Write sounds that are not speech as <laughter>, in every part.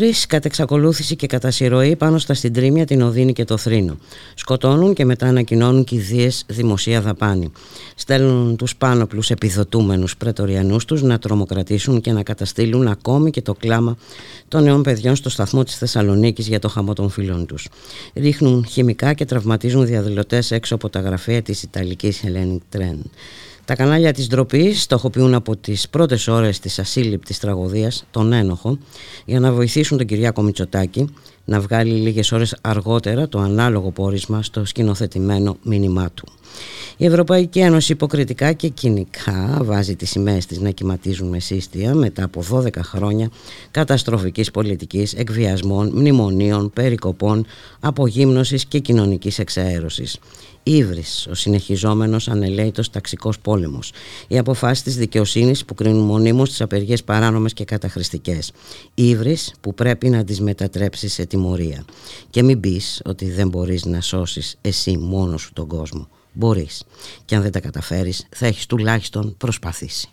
Ήβρι κατ' εξακολούθηση και κατά συρροή πάνω στα συντρίμια, την Οδύνη και το Θρήνο. Σκοτώνουν και μετά ανακοινώνουν κηδείε δημοσία δαπάνη. Στέλνουν τους πάνωπλους επιδοτούμενους πρετοριανούς τους να τρομοκρατήσουν και να καταστήλουν ακόμη και το κλάμα των νέων παιδιών στο σταθμό της Θεσσαλονίκης για το χαμό των φίλων τους. Ρίχνουν χημικά και τραυματίζουν διαδηλωτές έξω από τα γραφεία της Ιταλικής Hellenic Trend. Τα κανάλια της ντροπή στοχοποιούν από τις πρώτες ώρες της ασύλληπτης τραγωδίας τον ένοχο για να βοηθήσουν τον Κυριάκο Μητσοτάκη να βγάλει λίγες ώρες αργότερα το ανάλογο πόρισμα στο σκηνοθετημένο μήνυμά του. Η Ευρωπαϊκή Ένωση υποκριτικά και κοινικά βάζει τις σημαίες της να κυματίζουν με σύστια μετά από 12 χρόνια καταστροφικής πολιτικής, εκβιασμών, μνημονίων, περικοπών, απογύμνωσης και κοινωνικής εξαέρωσης. Ήβρις, ο συνεχιζόμενος ανελαίτος ταξικός πόλεμος. Οι αποφάσεις της δικαιοσύνης που κρίνουν μονίμως τις απεργίες παράνομες και καταχρηστικές. Ήβρις που πρέπει να τις μετατρέψεις σε τιμωρία. Και μην πεις ότι δεν μπορείς να σώσεις εσύ μόνος σου τον κόσμο. Μπορείς. Και αν δεν τα καταφέρεις θα έχεις τουλάχιστον προσπαθήσει.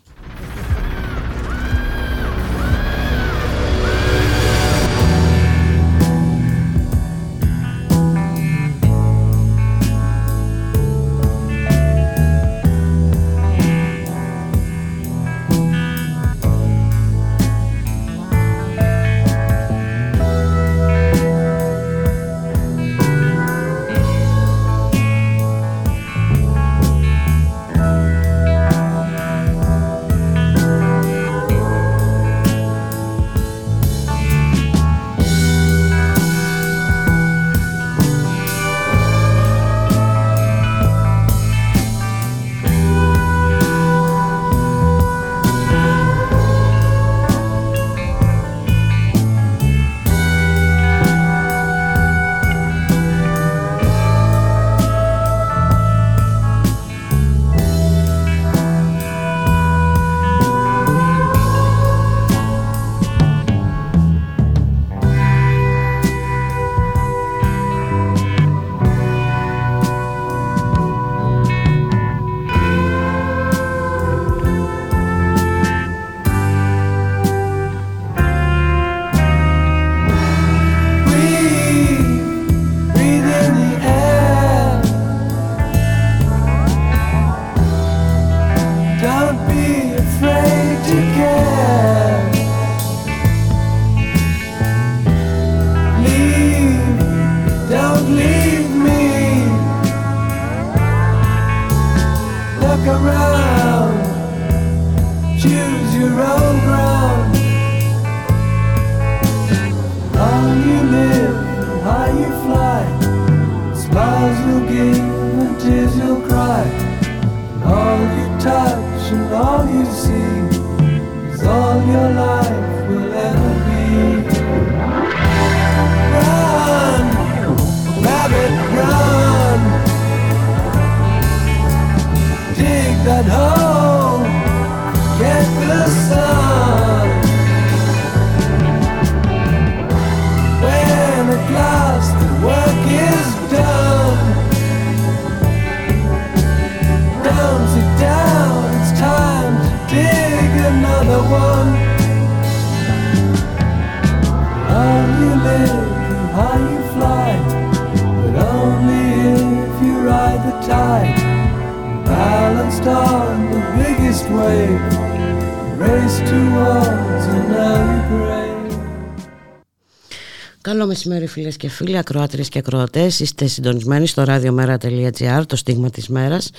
Μεσημέρι φίλες και φίλοι, ακροάτριες και ακροατές. Είστε συντονισμένοι στο radiomera.gr, το στίγμα της μέρας.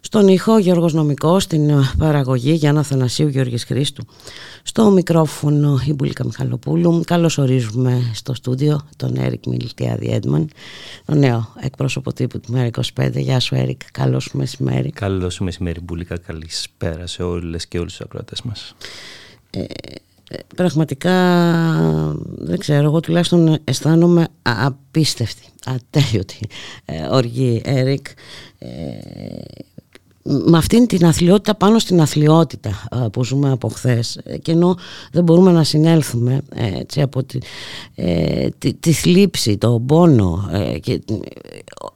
Στον ήχο Γιώργος Νομικός, στην παραγωγή Γιάννα Θανασίου Γιώργης Χρήστου. Στο μικρόφωνο η Μπουλίκα Μιχαλοπούλου. Καλώς ορίζουμε στο στούντιο τον Έρικ Μιλτιάδη Έντμαν, τον νέο εκπρόσωπο τύπου του Μέρα 25. Γεια σου Έρικ, καλώς σου μεσημέρι. Καλώς σου μεσημέρι Μπουλίκα, καλησπέρα σε όλες και όλους τους ακροατές μας. Ε, πραγματικά δεν ξέρω εγώ τουλάχιστον αισθάνομαι απίστευτη ατέλειωτη ε, οργή Έρικ ε, με αυτήν την αθλειότητα πάνω στην αθλειότητα που ζούμε από χθες. και ενώ δεν μπορούμε να συνέλθουμε έτσι, από τη, ε, τη, τη, θλίψη, το πόνο ε, και,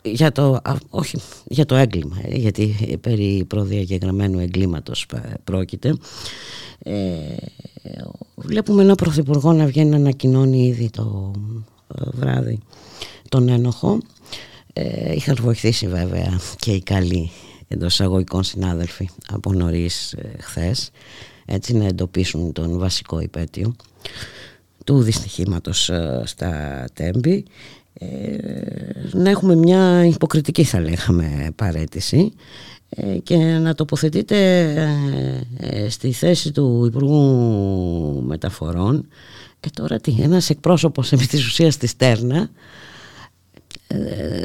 για, το, όχι, για το έγκλημα γιατί περί προδιαγεγραμμένου εγκλήματος πρόκειται ε, βλέπουμε ένα πρωθυπουργό να βγαίνει να ανακοινώνει ήδη το βράδυ τον ένοχο ε, είχαν βοηθήσει βέβαια και οι καλοί εντός εισαγωγικών συνάδελφοι από νωρίς ε, χθες έτσι να εντοπίσουν τον βασικό υπέτειο του δυστυχήματος ε, στα Τέμπη. Ε, να έχουμε μια υποκριτική θα λέγαμε παρέτηση. Ε, και να τοποθετείτε στη θέση του Υπουργού Μεταφορών. Και τώρα τι, ένας εκπρόσωπος επί της ουσίας της Τέρνα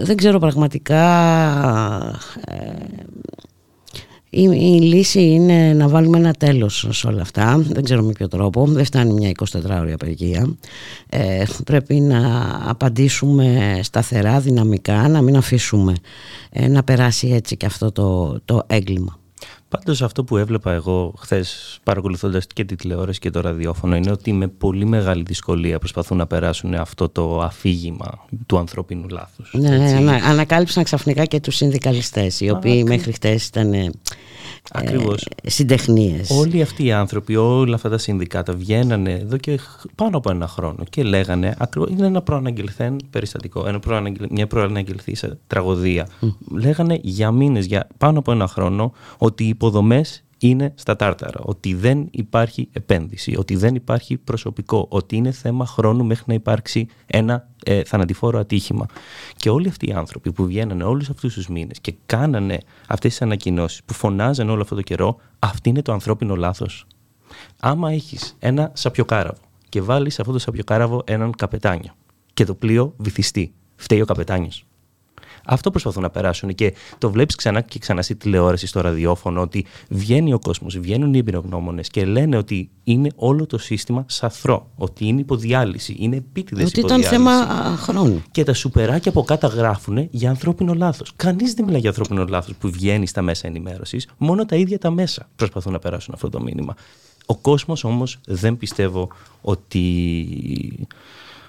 δεν ξέρω πραγματικά η, η, λύση είναι να βάλουμε ένα τέλος σε όλα αυτά. Δεν ξέρω με ποιο τρόπο. Δεν φτάνει μια 24ωρη απεργία. Ε, πρέπει να απαντήσουμε σταθερά, δυναμικά να μην αφήσουμε ε, να περάσει έτσι και αυτό το, το έγκλημα Πάντως αυτό που έβλεπα εγώ χθες παρακολουθώντας και τη τηλεόραση και το ραδιόφωνο είναι ότι με πολύ μεγάλη δυσκολία προσπαθούν να περάσουν αυτό το αφήγημα του ανθρώπινου λάθους. Ναι, ανα, ανακάλυψαν ξαφνικά και τους συνδικαλιστές, οι οποίοι μέχρι χθες ήταν Ακριβώς. Ε, συντεχνίες. Όλοι αυτοί οι άνθρωποι, όλα αυτά τα συνδικάτα βγαίνανε εδώ και πάνω από ένα χρόνο και λέγανε, ακριβώς, είναι ένα προαναγγελθέν περιστατικό, ένα προαναγγελ, μια προαναγγελθήσα τραγωδία. Λέγανε για μήνες, για πάνω από ένα χρόνο, ότι οι υποδομές είναι στα τάρταρα. Ότι δεν υπάρχει επένδυση, ότι δεν υπάρχει προσωπικό, ότι είναι θέμα χρόνου μέχρι να υπάρξει ένα ε, θανατηφόρο ατύχημα. Και όλοι αυτοί οι άνθρωποι που βγαίνανε όλους αυτούς τους μήνες και κάνανε αυτές τις ανακοινώσεις, που φωνάζαν όλο αυτό το καιρό, αυτή είναι το ανθρώπινο λάθος. Άμα έχεις ένα σαπιοκάραβο και βάλεις σε αυτό το σαπιοκάραβο έναν καπετάνιο και το πλοίο βυθιστεί, φταίει ο καπετάνιος. Αυτό προσπαθούν να περάσουν και το βλέπεις ξανά και ξανά στη τηλεόραση, στο ραδιόφωνο, ότι βγαίνει ο κόσμος, βγαίνουν οι εμπειρογνώμονες και λένε ότι είναι όλο το σύστημα σαθρό, ότι είναι υποδιάλυση, είναι επίτηδες Ότι ήταν θέμα χρόνου. Και τα σουπεράκια από κάτω γράφουν για ανθρώπινο λάθος. Κανείς δεν μιλάει για ανθρώπινο λάθος που βγαίνει στα μέσα ενημέρωσης, μόνο τα ίδια τα μέσα προσπαθούν να περάσουν αυτό το μήνυμα. Ο κόσμος όμως δεν πιστεύω ότι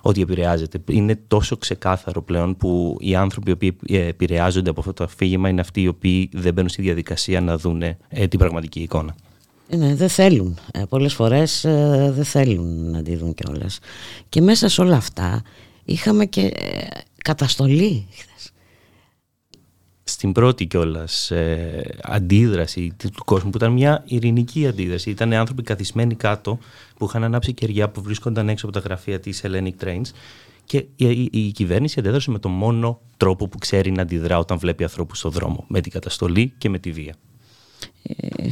ότι επηρεάζεται. Είναι τόσο ξεκάθαρο πλέον που οι άνθρωποι που επηρεάζονται από αυτό το αφήγημα είναι αυτοί οι οποίοι δεν μπαίνουν στη διαδικασία να δουν ε, την πραγματική εικόνα. Ναι, δεν θέλουν. Ε, πολλές φορές ε, δεν θέλουν να τη δουν κιόλας. Και μέσα σε όλα αυτά είχαμε και ε, καταστολή στην πρώτη κιόλας ε, αντίδραση του κόσμου, που ήταν μια ειρηνική αντίδραση. Ήταν άνθρωποι καθισμένοι κάτω που είχαν ανάψει κεριά που βρίσκονταν έξω από τα γραφεία της Hellenic Trains και η, η, κυβέρνηση αντέδρασε με τον μόνο τρόπο που ξέρει να αντιδρά όταν βλέπει ανθρώπους στον δρόμο, με την καταστολή και με τη βία. Ε,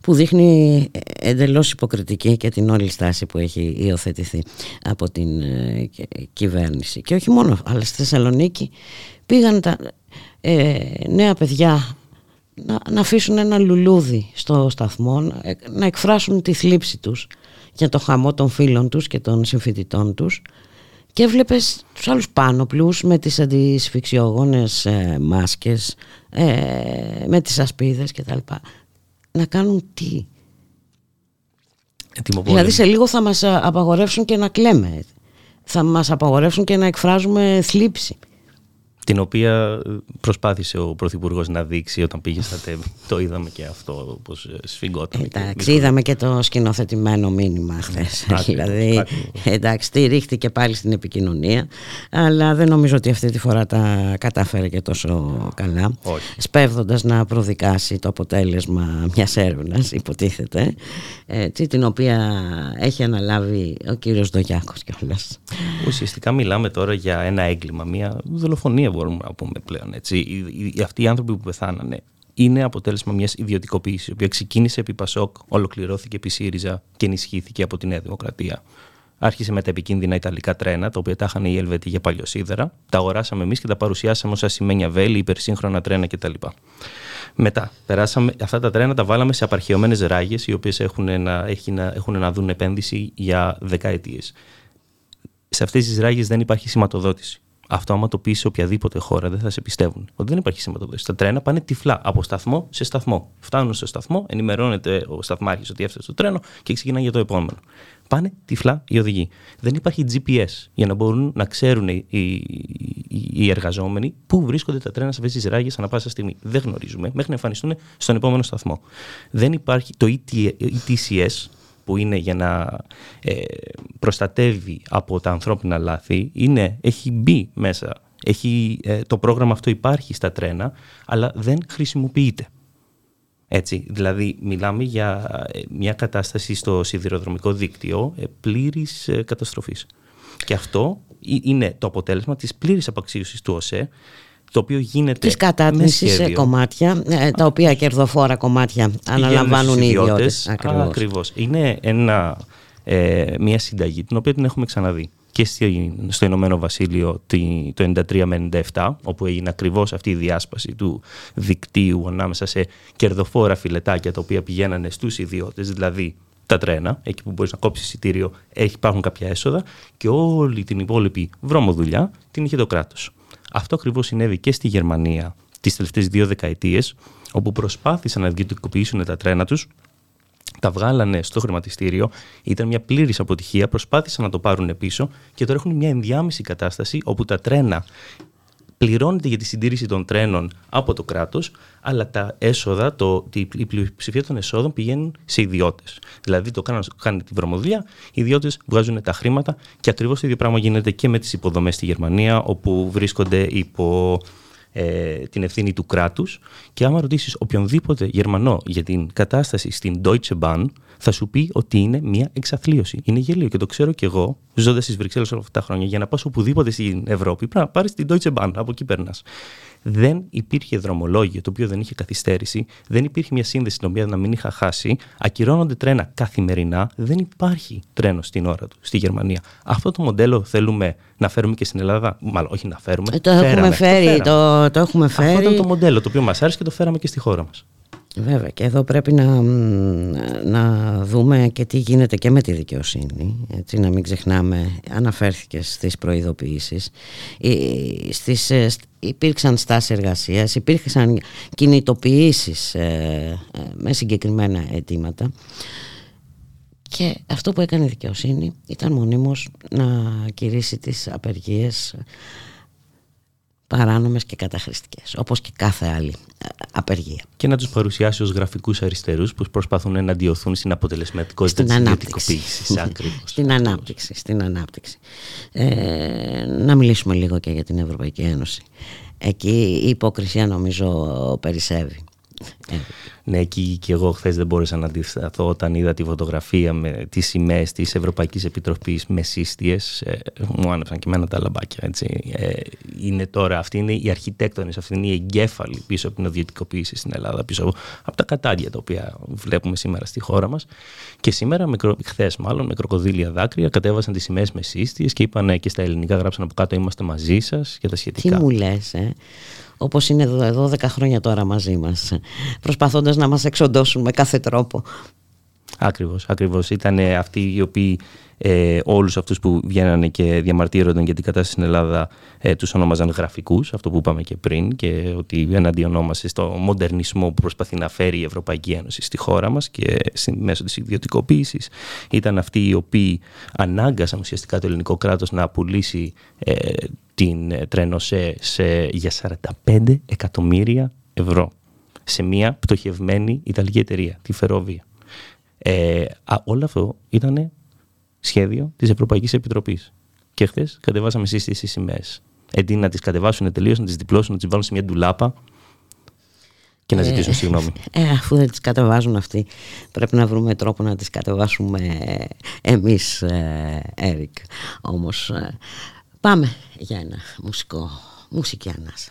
που δείχνει εντελώς υποκριτική και την όλη στάση που έχει υιοθετηθεί από την ε, κυβέρνηση. Και όχι μόνο, αλλά στη Θεσσαλονίκη πήγαν τα ε, νέα παιδιά να, να αφήσουν ένα λουλούδι στο σταθμό, να εκφράσουν τη θλίψη τους για το χαμό των φίλων τους και των συμφοιτητών τους και έβλεπες τους άλλους πάνωπλους με τις αντισφυξιογόνες ε, μάσκες, ε, με τις ασπίδες κτλ. Να κάνουν τι. Δηλαδή σε λίγο θα μας απαγορεύσουν και να κλαίμε. Θα μας απαγορεύσουν και να εκφράζουμε θλίψη την οποία προσπάθησε ο Πρωθυπουργός να δείξει όταν πήγε στα ΤΕΒ. Το είδαμε και αυτό όπω σφιγγόταν. Εντάξει, είδαμε και το σκηνοθετημένο μήνυμα χθες. <laughs> δηλαδή, εντάξει, στηρίχθηκε πάλι στην επικοινωνία, αλλά δεν νομίζω ότι αυτή τη φορά τα κατάφερε και τόσο καλά. Σπέβδοντας να προδικάσει το αποτέλεσμα μιας έρευνας, υποτίθεται, έτσι, την οποία έχει αναλάβει ο κύριος Δογιάκος κιόλας. Ουσιαστικά μιλάμε τώρα για ένα έγκλημα, μια δολοφονία μπορούμε να πούμε πλέον. Έτσι. Οι, οι, αυτοί οι άνθρωποι που πεθάνανε είναι αποτέλεσμα μιας ιδιωτικοποίησης, η οποία ξεκίνησε επί Πασόκ, ολοκληρώθηκε επί ΣΥΡΙΖΑ και ενισχύθηκε από τη Νέα Δημοκρατία. Άρχισε με τα επικίνδυνα Ιταλικά τρένα, τα οποία τα είχαν οι Ελβετοί για παλιοσίδερα. Τα αγοράσαμε εμείς και τα παρουσιάσαμε ως ασημένια βέλη, υπερσύγχρονα τρένα κτλ. Μετά, περάσαμε, αυτά τα τρένα τα βάλαμε σε απαρχαιωμένες ράγες, οι οποίες έχουν να, έχουν να δουν επένδυση για δεκαετίες. Σε αυτές τις ράγες δεν υπάρχει σηματοδότηση Αυτό, άμα το πεις σε οποιαδήποτε χώρα, δεν θα σε πιστεύουν. Ότι δεν υπάρχει σηματοδότηση. Τα τρένα πάνε τυφλά από σταθμό σε σταθμό. Φτάνουν στο σταθμό, ενημερώνεται ο σταθμάρχης ότι έφτασε στο τρένο και ξεκινάει για το επόμενο. Πάνε τυφλά οι οδηγοί. Δεν υπάρχει GPS για να μπορούν να ξέρουν οι, οι, οι εργαζόμενοι πού βρίσκονται τα τρένα σε αυτές τις ράγες ανά πάσα στιγμή. Δεν γνωρίζουμε μέχρι να εμφανιστούν στον επόμενο σταθμό. Δεν υπάρχει το ETCS, που είναι για να ε, προστατεύει από τα ανθρώπινα λάθη, είναι, έχει μπει μέσα. Έχει, ε, το πρόγραμμα αυτό υπάρχει στα τρένα, αλλά δεν χρησιμοποιείται. Έτσι, δηλαδή μιλάμε για ε, μια κατάσταση στο σιδηροδρομικό δίκτυο πλήρης καταστροφής. Και αυτό είναι το αποτέλεσμα της πλήρης απαξίωσης του ΟΣΕ το οποίο γίνεται Της κατάτμισης σε κομμάτια, ε, τα οποία κερδοφόρα κομμάτια αναλαμβάνουν οι ιδιώτες. Ακριβώς. Ακριβώς. Είναι ένα, ε, μια συνταγή την οποία την έχουμε ξαναδεί και στο Ηνωμένο Βασίλειο το 93 με 97, όπου έγινε ακριβώς αυτή η διάσπαση του δικτύου ανάμεσα σε κερδοφόρα φιλετάκια τα οποία πηγαίνανε στους ιδιώτες, δηλαδή τα τρένα, εκεί που μπορείς να κόψεις εισιτήριο, υπάρχουν κάποια έσοδα και όλη την υπόλοιπη βρώμοδουλειά την είχε το κράτος. Αυτό ακριβώς συνέβη και στη Γερμανία τις τελευταίες δύο δεκαετίες, όπου προσπάθησαν να ιδιωτικοποιήσουν τα τρένα τους, τα βγάλανε στο χρηματιστήριο, ήταν μια πλήρης αποτυχία, προσπάθησαν να το πάρουν πίσω και τώρα έχουν μια ενδιάμεση κατάσταση όπου τα τρένα πληρώνεται για τη συντήρηση των τρένων από το κράτος, αλλά τα έσοδα, το, η πλειοψηφία των εσόδων πηγαίνουν σε ιδιώτες. Δηλαδή το κάνουν, κάνει τη βρωμοδουλειά, οι ιδιώτες βγάζουν τα χρήματα και ακριβώς το ίδιο πράγμα γίνεται και με τις υποδομές στη Γερμανία, όπου βρίσκονται υπό ε, την ευθύνη του κράτους και άμα ρωτήσεις οποιονδήποτε Γερμανό για την κατάσταση στην Deutsche Bahn θα σου πει ότι είναι μια εξαθλίωση. Είναι γελίο και το ξέρω κι εγώ, ζώντας στις Βρυξέλλες όλα αυτά τα χρόνια, για να πας οπουδήποτε στην Ευρώπη, πρέπει να πάρεις την Deutsche Bahn, από εκεί περνάς δεν υπήρχε δρομολόγιο το οποίο δεν είχε καθυστέρηση, δεν υπήρχε μια σύνδεση την οποία να μην είχα χάσει, ακυρώνονται τρένα καθημερινά, δεν υπάρχει τρένο στην ώρα του στη Γερμανία. Αυτό το μοντέλο θέλουμε να φέρουμε και στην Ελλάδα, μάλλον όχι να φέρουμε. Ε, το, έχουμε φέρει, το, το, έχουμε φέρει. Αυτό ήταν το μοντέλο το οποίο μας άρεσε και το φέραμε και στη χώρα μας. Βέβαια και εδώ πρέπει να, να δούμε και τι γίνεται και με τη δικαιοσύνη έτσι να μην ξεχνάμε αναφέρθηκες στις προειδοποιήσεις. Στις, ε, υπήρξαν στάσεις εργασίας υπήρξαν κινητοποιήσεις ε, ε, με συγκεκριμένα αιτήματα. Και αυτό που έκανε η δικαιοσύνη ήταν μονίμως να κηρύσει τις απεργίες παράνομες και καταχρηστικές όπως και κάθε άλλη ε, απεργία. Και να τους παρουσιάσει ως γραφικούς αριστερούς που προσπαθούν να αντιωθούν στην αποτελεσματικότητα στην της ιδιωτικοποίησης. <laughs> στην ανάπτυξη. Στην ανάπτυξη. Ε, να μιλήσουμε λίγο και για την Ευρωπαϊκή Ένωση. Εκεί η υποκρισία νομίζω περισσεύει. Ε, ναι, εκεί και εγώ χθες δεν μπόρεσα να αντισταθώ όταν είδα τη φωτογραφία με τις σημαίες της Ευρωπαϊκής Επιτροπής με σύστιες. Ε, μου άνεψαν και εμένα τα λαμπάκια. Έτσι. Ε, είναι τώρα, αυτοί είναι οι αρχιτέκτονες, αυτοί είναι οι εγκέφαλοι πίσω από την ιδιωτικοποίηση στην Ελλάδα, πίσω από, από τα κατάδια τα οποία βλέπουμε σήμερα στη χώρα μας. Και σήμερα, χθες μάλλον, με κροκοδίλια δάκρυα, κατέβασαν τις σημαίες με σύστιες και είπαν και στα ελληνικά γράψαν από κάτω Είμαστε μαζί σας και τα σχετικά. Τι μου λες, ε; Όπως είναι εδώ 12 χρόνια τώρα μαζί μας προσπαθώντας να μας εξοντώσουν με κάθε τρόπο Ακριβώς, ακριβώς. Ήταν αυτοί οι οποίοι ε, όλους αυτούς που βγαίνανε και διαμαρτύρονταν για την κατάσταση στην Ελλάδα ε, τους ονόμαζαν γραφικούς, αυτό που είπαμε και πριν και ότι εναντιονόμαστε στο μοντερνισμό που προσπαθεί να φέρει η Ευρωπαϊκή Ένωση στη χώρα μας και μέσω της ιδιωτικοποίησης. ήταν αυτοί οι οποίοι ανάγκασαν ουσιαστικά το ελληνικό κράτος να πουλήσει ε, την ε, τρένοσέ σε, για 45 εκατομμύρια ευρώ σε μια πτωχευμένη Ιταλική εταιρεία, τη Φερόβια. Ε, α, όλο αυτό ήταν σχέδιο της Ευρωπαϊκής Επιτροπής. Και χθες κατεβάσαμε εσείς τις σημαίες. Εντί να τις κατεβάσουν τελείω, να τις διπλώσουν, να τις βάλουν σε μια ντουλάπα και να ε, ζητήσουν συγγνώμη. <laughs> Ε, αφού δεν τις κατεβάζουν αυτοί, πρέπει να βρούμε τρόπο να τις κατεβάσουμε εμείς, ε, Έρικ. Όμως, ε, πάμε για ένα μουσικό, μουσική ανάσα.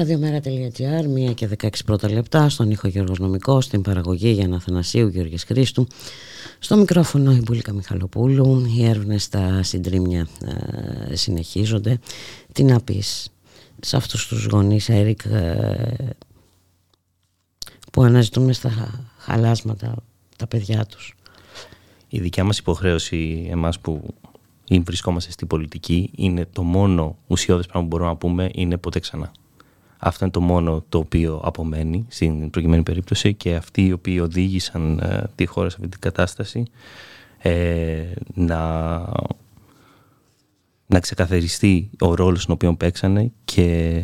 Ραδιομέρα.gr, 1 και 16 πρώτα λεπτά, στον ήχο Γιώργος Νομικός, στην παραγωγή Γιάννα Αθανασίου, Γιώργης Χρήστου, στο μικρόφωνο η Μπουλίκα Μιχαλοπούλου, οι έρευνες στα συντρίμια ε, συνεχίζονται. Τι να πεις σε αυτούς τους γονείς, Έρικ, ε, που αναζητούν στα χαλάσματα τα παιδιά τους; Η δικιά μας υποχρέωση, εμάς που βρισκόμαστε στην πολιτική, είναι το μόνο ουσιώδες πράγμα που μπορούμε να πούμε είναι ποτέ ξανά. Αυτό είναι το μόνο το οποίο απομένει στην προκειμένη περίπτωση και αυτοί οι οποίοι οδήγησαν ε, τη χώρα σε αυτή την κατάσταση ε, να, να ξεκαθαριστεί ο ρόλος τον οποίο παίξανε και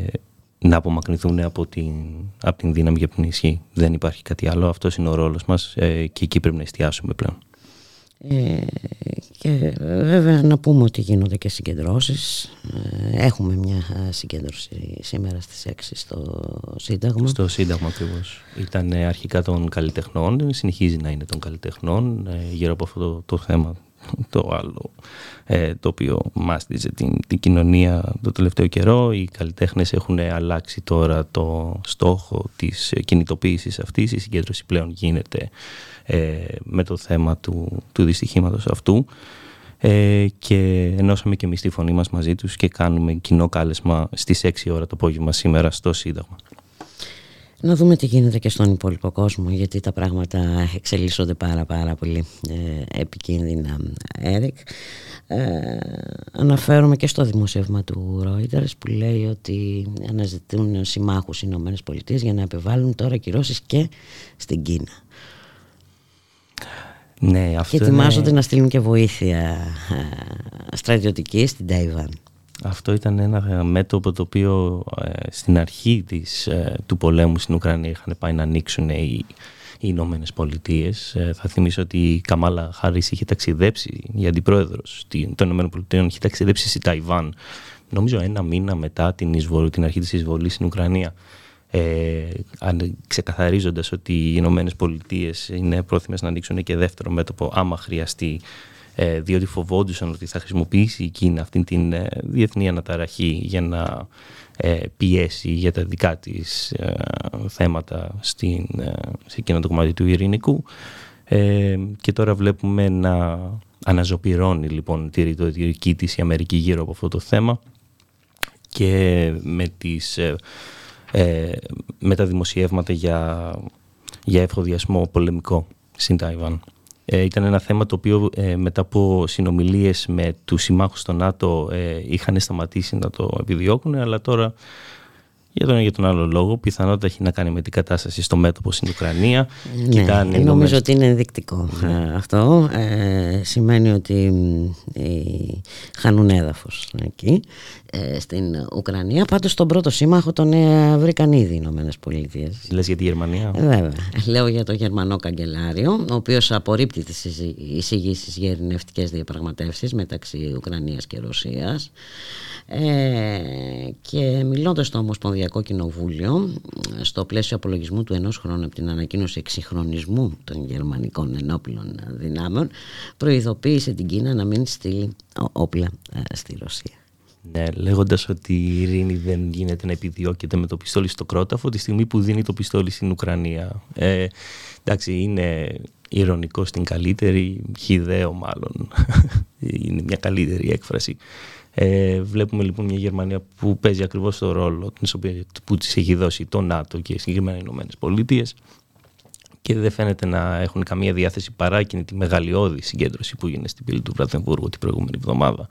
να απομακρυνθούν από την, από την δύναμη για την ισχύ. Δεν υπάρχει κάτι άλλο. Αυτός είναι ο ρόλος μας ε, και εκεί πρέπει να εστιάσουμε πλέον. Ε, και βέβαια να πούμε ότι γίνονται και συγκεντρώσεις. Ε, έχουμε μια συγκέντρωση σήμερα στις 6 στο Σύνταγμα. Στο Σύνταγμα ακριβώς. ήταν αρχικά των καλλιτεχνών συνεχίζει να είναι των καλλιτεχνών ε, γύρω από αυτό το, το θέμα το άλλο ε, το οποίο μάστιζε την, την κοινωνία το τελευταίο καιρό. Οι καλλιτέχνες έχουν αλλάξει τώρα το στόχο της κινητοποίησης αυτής. Η συγκέντρωση πλέον γίνεται ε, με το θέμα του, του δυστυχήματος αυτού ε, και ενώσαμε και εμείς τη φωνή μας μαζί τους και κάνουμε κοινό κάλεσμα στις 6 ώρα το απόγευμα σήμερα στο Σύνταγμα. Να δούμε τι γίνεται και στον υπόλοιπο κόσμο γιατί τα πράγματα εξελίσσονται πάρα πάρα πολύ ε, επικίνδυνα Έρικ. Ε, αναφέρομαι και στο δημοσίευμα του Reuters που λέει ότι αναζητούν συμμάχους οι Ηνωμένες Πολιτείες για να επιβάλλουν τώρα κυρώσεις και στην Κίνα. Ναι, αυτό και ετοιμάζονται να στείλουν και βοήθεια ε, στρατιωτική στην Ταϊβάν. Αυτό ήταν ένα μέτωπο το οποίο ε, στην αρχή της, ε, του πολέμου στην Ουκρανία είχαν πάει να ανοίξουν οι, οι Ηνωμένες Πολιτείες. θα θυμίσω ότι η Καμάλα Χάρη είχε ταξιδέψει, η αντιπρόεδρος των Ηνωμένων Πολιτείων, είχε ταξιδέψει στη Ταϊβάν, νομίζω ένα μήνα μετά την, εισβολή, την αρχή της εισβολής στην Ουκρανία ε, ξεκαθαρίζοντας ότι οι Ηνωμένες Πολιτείες είναι πρόθυμες να ανοίξουν και δεύτερο μέτωπο άμα χρειαστεί ε, διότι φοβόντουσαν ότι θα χρησιμοποιήσει η Κίνα αυτή την ε, διεθνή αναταραχή για να ε, πιέσει για τα δικά της ε, θέματα στην, σε εκείνο το κομμάτι του ειρηνικού και τώρα βλέπουμε να αναζωπυρώνει λοιπόν τη ρητορική της η Αμερική γύρω από αυτό το θέμα και με τις ε, με τα δημοσιεύματα για, για εφοδιασμό πολεμικό στην Ταϊβάν. Ε, ήταν ένα θέμα το οποίο ε, μετά από συνομιλίες με τους συμμάχους στο ΝΑΤΟ ε, είχαν σταματήσει να το επιδιώκουν αλλά τώρα Για τον, για τον άλλο λόγο, πιθανότητα έχει να κάνει με την κατάσταση στο μέτωπο στην Ουκρανία. Ναι, νομίζω ότι είναι ενδεικτικό ναι. αυτό. Ε, σημαίνει ότι ε, χάνουν έδαφος εκεί ε, στην Ουκρανία. Πάντως τον πρώτο σύμμαχο τον ε, βρήκαν ήδη οι Ηνωμένες Πολιτείες. Λες για τη Γερμανία; Ε, βέβαια. Λέω για το Γερμανό Καγκελάριο, ο οποίος απορρίπτει τις εισηγήσεις για ειρηνευτικές διαπραγματεύσεις μεταξύ Ουκρανίας και Ρωσίας. Ε, και μιλώντας στο Ομοσπονδιακό Κοινοβούλιο στο πλαίσιο απολογισμού του ενός χρόνου από την ανακοίνωση εξυγχρονισμού των γερμανικών ενόπλων δυνάμεων προειδοποίησε την Κίνα να μην στείλει όπλα ε, στη Ρωσία. Ναι, λέγοντας ότι η ειρήνη δεν γίνεται να επιδιώκεται με το πιστόλι στο κρόταφο τη στιγμή που δίνει το πιστόλι στην Ουκρανία. Ε, εντάξει, είναι ηρωνικό στην καλύτερη, χιδαίο μάλλον. <laughs> είναι μια καλύτερη έκφραση. Ε, βλέπουμε λοιπόν μια Γερμανία που παίζει ακριβώς το ρόλο που της έχει δώσει το ΝΑΤΟ και συγκεκριμένα οι Ηνωμένες Πολιτείες και δεν φαίνεται να έχουν καμία διάθεση παρά εκείνη τη μεγαλειώδη συγκέντρωση που γίνεται στην πύλη του Βραδεμβούργου την προηγούμενη εβδομάδα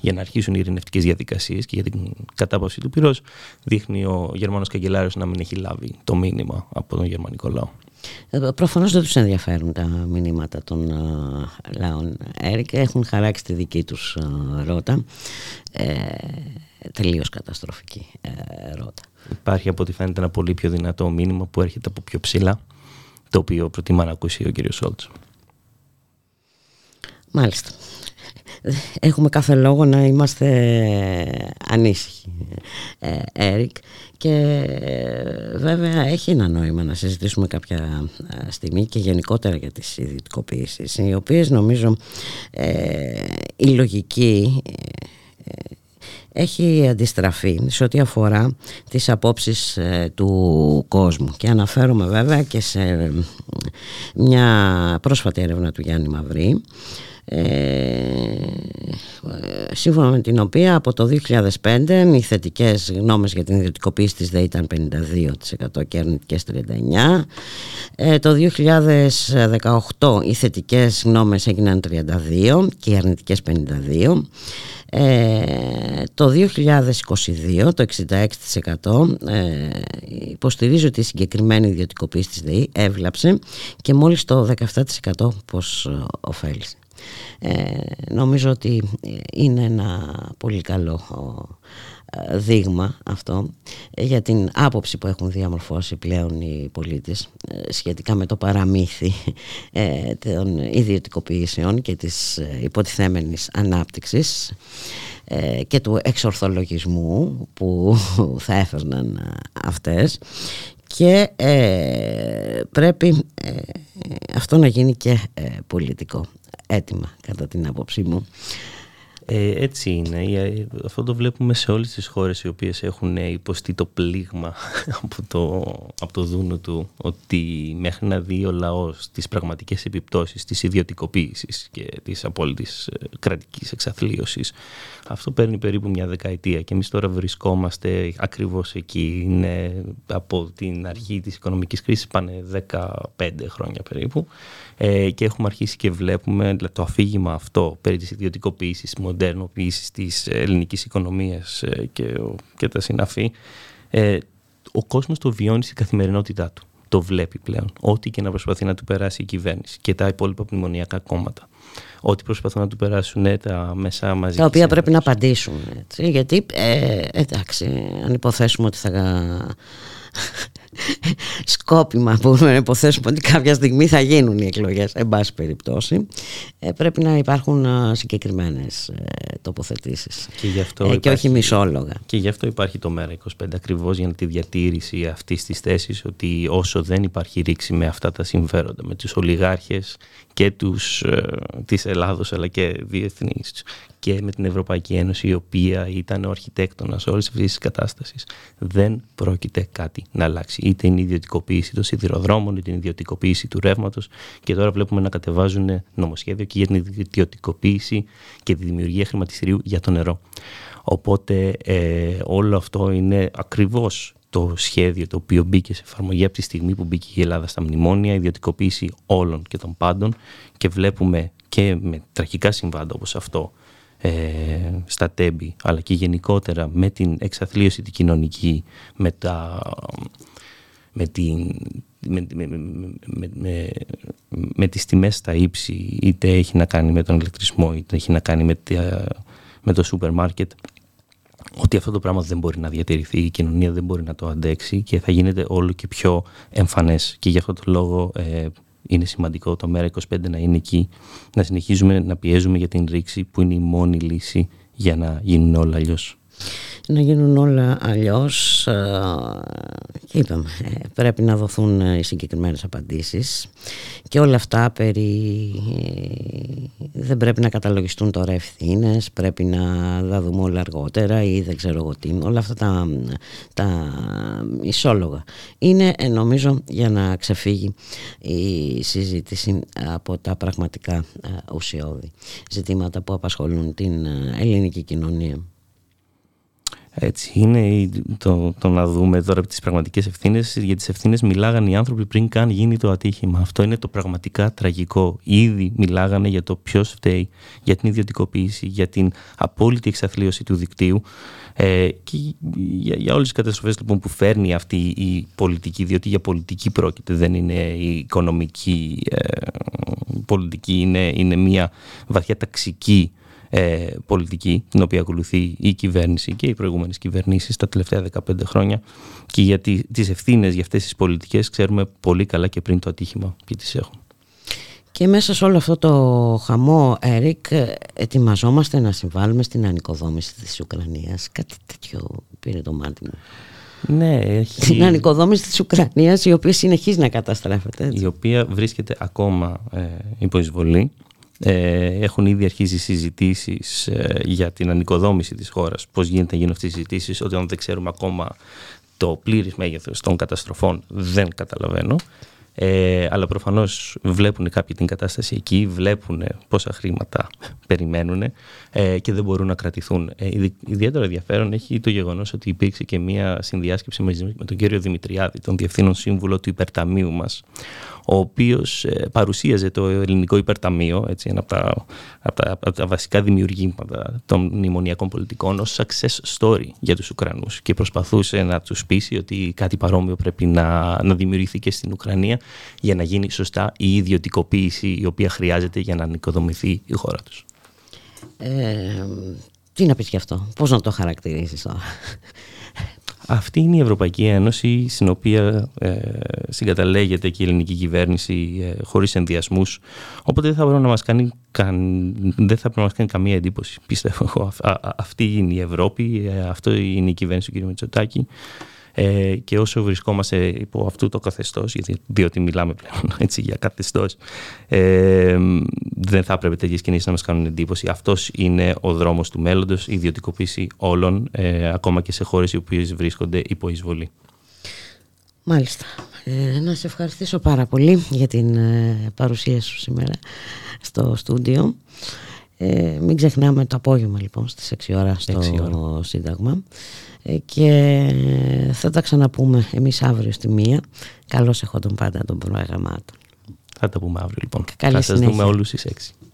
για να αρχίσουν οι ειρηνευτικές διαδικασίες και για την κατάπαυση του πυρός, δείχνει ο Γερμανός Καγκελάριος να μην έχει λάβει το μήνυμα από τον γερμανικό λαό. Ε, προφανώς δεν τους ενδιαφέρουν τα μηνύματα των λαών. Έρικ έχουν χαράξει τη δική τους ρότα. Ε, τελείως καταστροφική ε, ρότα. Υπάρχει από ό,τι φαίνεται ένα πολύ πιο δυνατό μήνυμα που έρχεται από πιο ψηλά το οποίο προτιμά να ακούσει ο κύριος Σόλτς. Μάλιστα έχουμε κάθε λόγο να είμαστε ανήσυχοι Έρικ. Και ε, βέβαια έχει ένα νόημα να συζητήσουμε κάποια ε, στιγμή και γενικότερα για τις ιδιωτικοποιήσεις οι οποίες νομίζω ε, η λογική έχει αντιστραφεί σε ό,τι αφορά τις απόψεις του κόσμου. Και αναφέρομαι βέβαια και σε μια πρόσφατη έρευνα του Γιάννη Μαυρή ε, σύμφωνα με την οποία από το 2005 οι θετικές γνώμες για την ιδιωτικοποίηση της ΔΕΗ ήταν 52% και αρνητικές 39% ε, το 2018 οι θετικές γνώμες έγιναν 32% και οι αρνητικές 52% ε, το 2022 το 66% ε, υποστηρίζει ότι η συγκεκριμένη ιδιωτικοποίηση της ΔΕΗ έβλαψε και μόλις το 17% πως ωφέλησε. Ε, νομίζω ότι είναι ένα πολύ καλό ε, δείγμα αυτό για την άποψη που έχουν διαμορφώσει πλέον οι πολίτες ε, σχετικά με το παραμύθι των ιδιωτικοποιήσεων και της υποτιθέμενης ανάπτυξης και του εξορθολογισμού που <laughs> θα έφερναν αυτές. Και πρέπει αυτό να γίνει και πολιτικό έτοιμα κατά την άποψή μου. Ε, έτσι είναι. Ε, αυτό το βλέπουμε σε όλες τις χώρες οι οποίες έχουν υποστεί το πλήγμα <laughs> από το, από το δούνο του ότι μέχρι να δει ο λαός τις πραγματικές επιπτώσεις της ιδιωτικοποίησης και της απόλυτης ε, κρατικής εξαθλίωσης αυτό παίρνει περίπου μια δεκαετία και εμείς τώρα βρισκόμαστε ακριβώς εκεί. Είναι από την αρχή της οικονομικής κρίσης πάνε 15 χρόνια περίπου ε, και έχουμε αρχίσει και βλέπουμε το αφήγημα αυτό περί της ιδιωτικοποίησης, της μοντέρνοποίησης της ελληνικής οικονομίας ε, και, και τα συναφή. Ε, ο κόσμος το βιώνει στην καθημερινότητά του. Το βλέπει πλέον. Ό,τι και να προσπαθεί να του περάσει η κυβέρνηση και τα υπόλοιπα πνημονιακά κόμματα ό,τι προσπαθούν να του περάσουν τα μέσα μαζί. Τα οποία πρέπει να απαντήσουν. Έτσι, γιατί, ε, εντάξει, αν υποθέσουμε ότι θα σκόπιμα μπορούμε να υποθέσουμε ότι κάποια στιγμή θα γίνουν οι εκλογές εν πάση περιπτώσει. Ε, πρέπει να υπάρχουν ε, συγκεκριμένες ε, τοποθετήσεις. Και, γι αυτό ε, υπάρχει, και όχι μισόλογα. και γι' αυτό υπάρχει το ΜΕΡΑ25 ακριβώς για τη διατήρηση αυτής της θέσης ότι όσο δεν υπάρχει ρήξη με αυτά τα συμφέροντα με τους ολιγάρχες και τους, ε, της Ελλάδος αλλά και διεθνείς και με την Ευρωπαϊκή Ένωση η οποία ήταν ο αρχιτέκτονας όλης αυτής της κατάστασης δεν πρόκειται κάτι να αλλάξει είτε είναι η ιδιωτικοποίηση των σιδηροδρόμων είτε είναι η ιδιωτικοποίηση του ρεύματος και τώρα βλέπουμε να κατεβάζουν νομοσχέδιο και για την ιδιωτικοποίηση και τη δημιουργία χρηματιστηρίου για το νερό. Οπότε ε, όλο αυτό είναι ακριβώς το σχέδιο το οποίο μπήκε σε εφαρμογή από τη στιγμή που μπήκε η Ελλάδα στα μνημόνια, η ιδιωτικοποίηση όλων και των πάντων και βλέπουμε και με τραγικά συμβάντα όπως αυτό ε, στα τέμπη αλλά και γενικότερα με την εξαθλίωση την κοινωνική με, τα, με, την, με, με, με, με, τις τιμές στα ύψη είτε έχει να κάνει με τον ηλεκτρισμό είτε έχει να κάνει με, με το σούπερ μάρκετ ότι αυτό το πράγμα δεν μπορεί να διατηρηθεί, η κοινωνία δεν μπορεί να το αντέξει και θα γίνεται όλο και πιο εμφανές. Και γι' αυτό το λόγο ε, είναι σημαντικό το ΜΕΡΑ25 να είναι εκεί, να συνεχίζουμε να πιέζουμε για την ρήξη που είναι η μόνη λύση για να γίνουν όλα αλλιώς να γίνουν όλα αλλιώς ε, και είπαμε ε, πρέπει να δοθούν ε, οι συγκεκριμένες απαντήσεις. Και όλα αυτά περί δεν πρέπει να καταλογιστούν τώρα ευθύνες, πρέπει να τα δούμε όλα αργότερα ή δεν ξέρω εγώ τι. Όλα αυτά τα, τα ισόλογα. Είναι νομίζω για να ξεφύγει η συζήτηση από τα πραγματικά ουσιώδη ζητήματα που απασχολούν την ελληνική κοινωνία έτσι είναι το, το να δούμε τώρα τις πραγματικές ευθύνες. Για τις ευθύνες μιλάγανε οι άνθρωποι πριν καν γίνει το ατύχημα. Αυτό είναι το πραγματικά τραγικό. Ήδη μιλάγανε για το ποιος φταίει, για την ιδιωτικοποίηση, για την απόλυτη εξαθλίωση του δικτύου ε, και για, για όλες τις καταστροφές λοιπόν, που φέρνει αυτή η πολιτική, διότι για πολιτική πρόκειται, δεν είναι η οικονομική ε, πολιτική, είναι, είναι μια βαθιά ταξική ε, πολιτική την οποία ακολουθεί η κυβέρνηση και οι προηγούμενες κυβερνήσεις τα τελευταία 15 χρόνια και γιατί τις ευθύνες για αυτές τις πολιτικές ξέρουμε πολύ καλά και πριν το ατύχημα και τις έχουν. Και μέσα σε όλο αυτό το χαμό, Έρικ, ετοιμαζόμαστε να συμβάλλουμε στην ανοικοδόμηση της Ουκρανίας. Κάτι τέτοιο πήρε το μάτι μου. Ναι, έχει... Την ανοικοδόμηση της Ουκρανίας η οποία συνεχίζει να καταστρέφεται. Έτσι. Η οποία βρίσκεται ακόμα ε, υπό εισβολή. Ε, έχουν ήδη αρχίσει συζητήσεις ε, για την ανοικοδόμηση της χώρας. Πώς γίνεται να γίνουν αυτές οι συζητήσεις όταν δεν ξέρουμε ακόμα το πλήρης μέγεθος των καταστροφών δεν καταλαβαίνω. Ε, αλλά προφανώς βλέπουν κάποιοι την κατάσταση εκεί, βλέπουν πόσα χρήματα περιμένουν ε, και δεν μπορούν να κρατηθούν. Ε, ιδιαίτερο ενδιαφέρον έχει το γεγονός ότι υπήρξε και μία συνδιάσκεψη με τον κύριο Δημητριάδη, τον Διευθύνων Σύμβουλο του Υπερταμείου μας, ο οποίος ε, παρουσίαζε το ελληνικό υπερταμείο, έτσι, ένα από τα, από τα, από τα βασικά δημιουργήματα των μνημονιακών πολιτικών, ως success story για τους Ουκρανούς και προσπαθούσε να τους πείσει ότι κάτι παρόμοιο πρέπει να, να δημιουργηθεί και στην Ουκρανία για να γίνει σωστά η ιδιωτικοποίηση η οποία χρειάζεται για να ανοικοδομηθεί η χώρα τους. Ε, τι να πεις γι' αυτό, πώς να το χαρακτηρίσεις τώρα; Αυτή είναι η Ευρωπαϊκή Ένωση στην οποία ε, συγκαταλέγεται και η ελληνική κυβέρνηση ε, χωρίς ενδιασμούς. Οπότε δεν θα πρέπει να μας κάνει, δεν θα πρέπει να μας κάνει καμία εντύπωση. Πιστεύω αυτή είναι η Ευρώπη, ε, αυτό είναι η κυβέρνηση του κ. Μητσοτάκη. Ε, και όσο βρισκόμαστε υπό αυτού το καθεστώς, διότι μιλάμε πλέον <laughs> έτσι, για καθεστώς, ε, δεν θα έπρεπε τέτοιες κινήσεις να μας κάνουν εντύπωση. Αυτός είναι ο δρόμος του μέλλοντος, η ιδιωτικοποίηση όλων, ε, ακόμα και σε χώρες οι οποίες βρίσκονται υπό εισβολή. Μάλιστα. Ε, να σε ευχαριστήσω πάρα πολύ για την ε, παρουσία σου σήμερα στο στούντιο. Ε, μην ξεχνάμε το απόγευμα λοιπόν στις 6 ώρα στο 6 ώρα. Σύνταγμα. Ε, και θα τα ξαναπούμε εμείς αύριο στη μία. Καλώς έχω τον πάντα τον πρόγραμμάτο. Θα τα πούμε αύριο λοιπόν. Καλή θα σας δούμε όλους στις 6.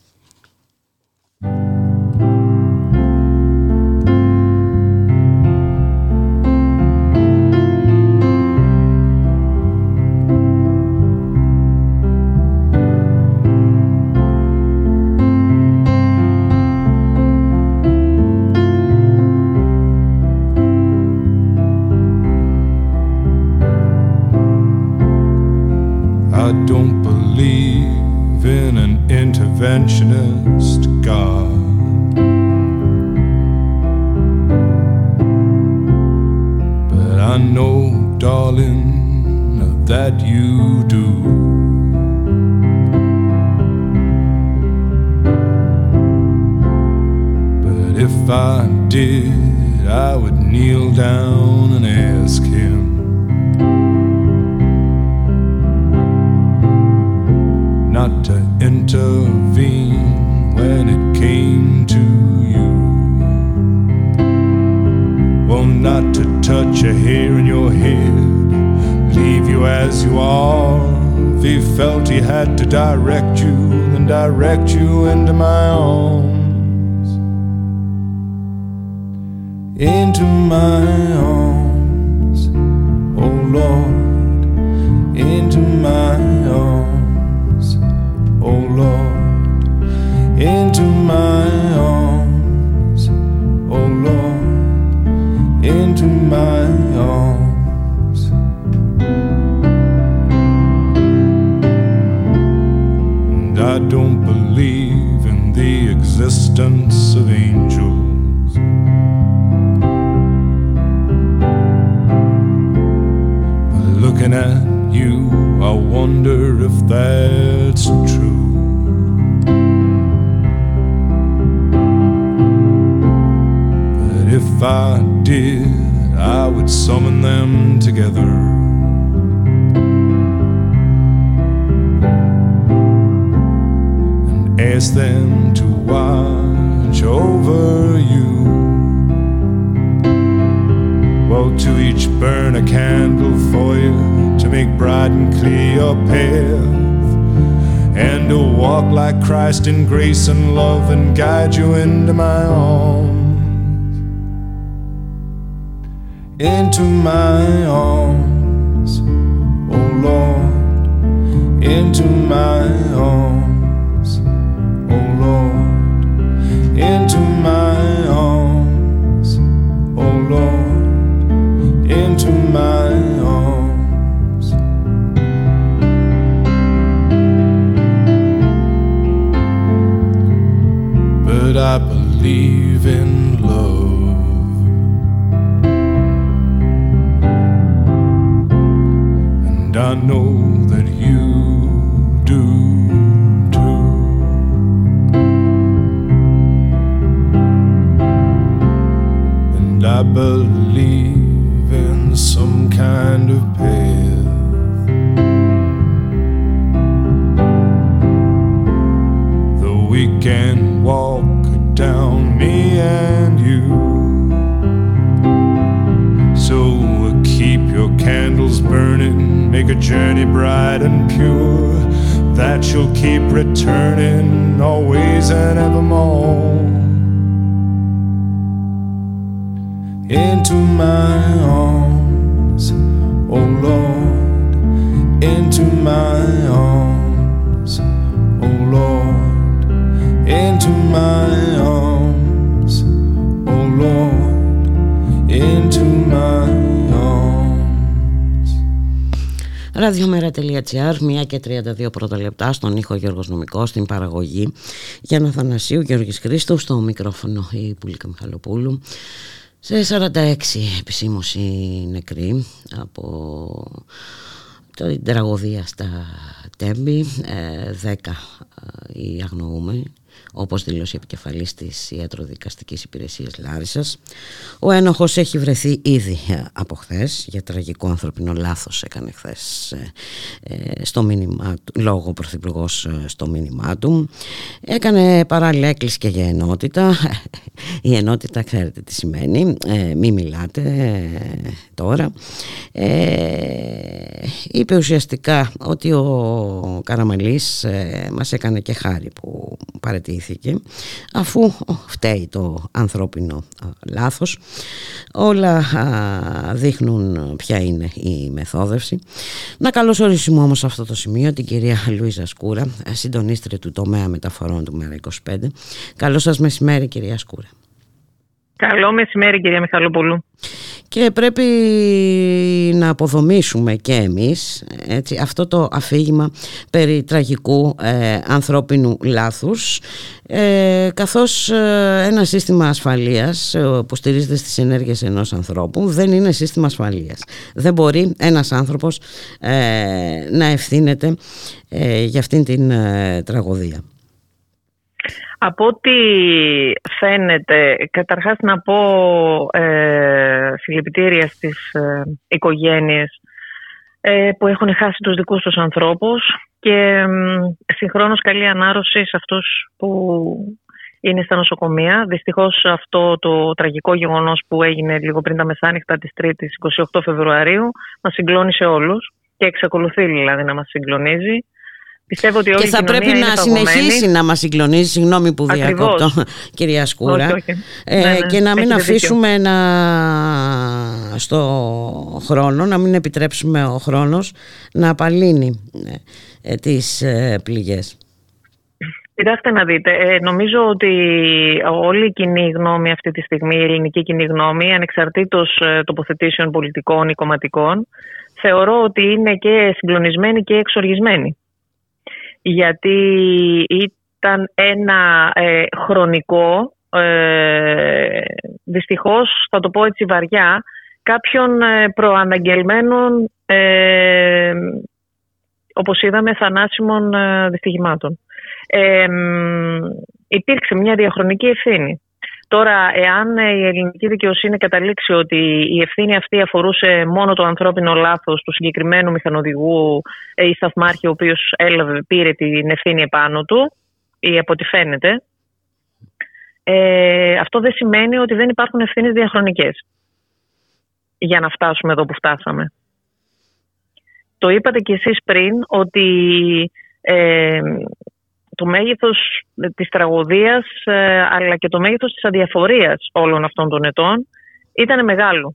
1 και 32 πρώτα λεπτά στον ήχο Γιώργος Νομικός, στην παραγωγή Γιάννα Θανασίου, Γιώργης Χρήστου, στο μικρόφωνο η Πουλίκα Μιχαλοπούλου. Σε 46 επισήμωση νεκροί από την τραγωδία στα Τέμπη, 10 οι αγνοούμενοι όπως δηλώσει η επικεφαλής της Ιατροδικαστικής Υπηρεσίας Λάρισας. Ο ένοχος έχει βρεθεί ήδη από χθες για τραγικό ανθρωπινό λάθος έκανε χθες στο μήνυμά του, λόγω ο Πρωθυπουργός στο μήνυμά του. Έκανε παράλληλα έκκληση και για ενότητα. <laughs> Η ενότητα ξέρετε τι σημαίνει, ε, μη μιλάτε ε, τώρα. Ε, είπε ουσιαστικά ότι ο Καραμαλής ε, μας έκανε και χάρη που παρετήθηκε αφού φταίει το ανθρώπινο λάθος. Όλα δείχνουν ποια είναι η μεθόδευση. Να καλωσορίσουμε όμως σε αυτό το σημείο την κυρία Λουίζα Σκούρα συντονίστρια του τομέα μεταφορών του Μέρα 25 Καλό σας μεσημέρι κυρία Σκούρα. Καλό μεσημέρι κυρία Μιχαλοπούλου. Και πρέπει να αποδομήσουμε και εμείς έτσι, αυτό το αφήγημα περί τραγικού ε, ανθρώπινου λάθους ε, καθώς ε, ένα σύστημα ασφαλείας ε, που στηρίζεται στις ενέργειες ενός ανθρώπου δεν είναι σύστημα ασφαλείας. Δεν μπορεί ένας άνθρωπος ε, να ευθύνεται για αυτήν την τραγωδία. Από ό,τι φαίνεται, καταρχάς να πω ε, συλληπιτήρια στις ε, οικογένειες ε, που έχουν χάσει τους δικούς τους ανθρώπους και ε, συγχρόνως καλή ανάρρωση σε αυτούς που είναι στα νοσοκομεία. Δυστυχώς αυτό το τραγικό γεγονός που έγινε λίγο πριν τα μεσάνυχτα της 3ης 28 Φεβρουαρίου μας συγκλώνησε όλους και εξακολουθεί δηλαδή να μας συγκλονίζει Πιστεύω ότι όλη και θα πρέπει να συνεχίσει να μας συγκλονίζει, συγγνώμη που διακόπτω <laughs> κυρία Σκούρα, Ε, ναι, ναι, και να μην αφήσουμε να... στο χρόνο, να μην επιτρέψουμε ο χρόνος να απαλύνει ε, τις ε, πληγές. Κοιτάξτε να δείτε, ε, νομίζω ότι όλη η κοινή γνώμη αυτή τη στιγμή, η ελληνική κοινή γνώμη, ανεξαρτήτως ε, τοποθετήσεων πολιτικών ή κομματικών, θεωρώ ότι είναι και συγκλονισμένη και εξοργισμένη. Γιατί ήταν ένα ε, χρονικό, ε, δυστυχώς θα το πω έτσι βαριά, κάποιων προαναγγελμένων, ε, όπως είδαμε, θανάσιμων δυστυχημάτων ε, υπήρξε μια διαχρονική ευθύνη. Τώρα, εάν η ελληνική δικαιοσύνη καταλήξει ότι η ευθύνη αυτή αφορούσε μόνο το ανθρώπινο λάθος του συγκεκριμένου μηχανοδηγού ή σταθμάρχη, ο οποίος έλαβε, πήρε την ευθύνη επάνω του, ή από ό,τι φαίνεται, ε, αυτό δεν σημαίνει ότι δεν υπάρχουν ευθύνες διαχρονικές για να φτάσουμε εδώ που φτάσαμε. Το είπατε κι εσείς πριν ότι ε, το μέγεθος της τραγωδίας ε, αλλά και το μέγεθος της αδιαφορίας όλων αυτών των ετών ήταν μεγάλο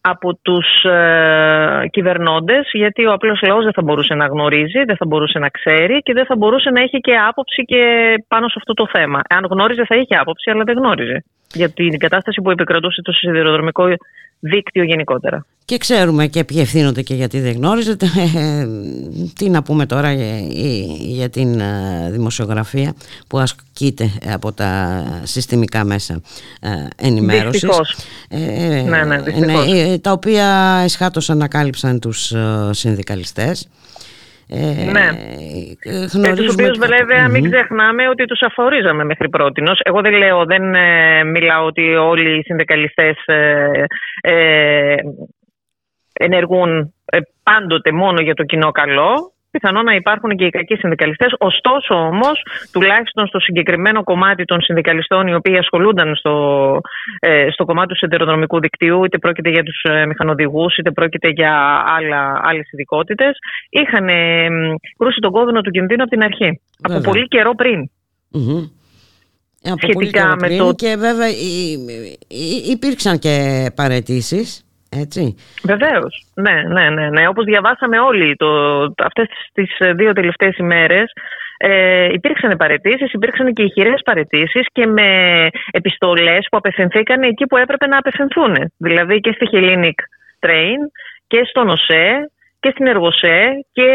από τους ε, κυβερνώντες γιατί ο απλός λαός δεν θα μπορούσε να γνωρίζει, δεν θα μπορούσε να ξέρει και δεν θα μπορούσε να έχει και άποψη και πάνω σε αυτό το θέμα. Αν γνώριζε θα είχε άποψη αλλά δεν γνώριζε για την κατάσταση που επικρατούσε το σιδηροδρομικό δίκτυο γενικότερα. Και ξέρουμε και ποιοι ευθύνονται και γιατί δεν γνώριζετε. Ε, τι να πούμε τώρα για, την ε, δημοσιογραφία που ασκείται από τα συστημικά μέσα ε, ενημέρωσης. Δυστυχώς. ναι, ναι, δυστυχώς. Ναι, τα οποία εσχάτως ανακάλυψαν τους συνδικαλιστές. Ε, ναι. Ε, τους οποίους βέβαια μην ξεχνάμε ότι τους αφορίζαμε μέχρι πρότινος. Εγώ δεν λέω, δεν ε, μιλάω ότι όλοι οι συνδικαλιστές ε, ε ενεργούν πάντοτε μόνο για το κοινό καλό πιθανό να υπάρχουν και οι κακοί συνδικαλιστές. Ωστόσο, όμως, τουλάχιστον στο συγκεκριμένο κομμάτι των συνδικαλιστών οι οποίοι ασχολούνταν στο, ε, στο κομμάτι του σιδηροδρομικού δικτύου, είτε πρόκειται για τους ε, μηχανοδηγούς, είτε πρόκειται για άλλες ειδικότητες, είχαν ε, κρούσει τον κόδωνο του κινδύνου από την αρχή. Από πολύ καιρό πριν. Από σχετικά με πριν το... και βέβαια υπήρξαν και παρετήσεις έτσι. Βεβαίως. Ναι, ναι, ναι, ναι. Όπως διαβάσαμε όλοι το, αυτές τις δύο τελευταίες ημέρες, ε, υπήρξαν παρετήσεις, υπήρξαν και ηχηρές παρετήσεις και με επιστολές που απευθυνθήκαν εκεί που έπρεπε να απευθυνθούν. Δηλαδή και στη Hellenic Train και στον ΟΣΕ και στην Εργοσέ και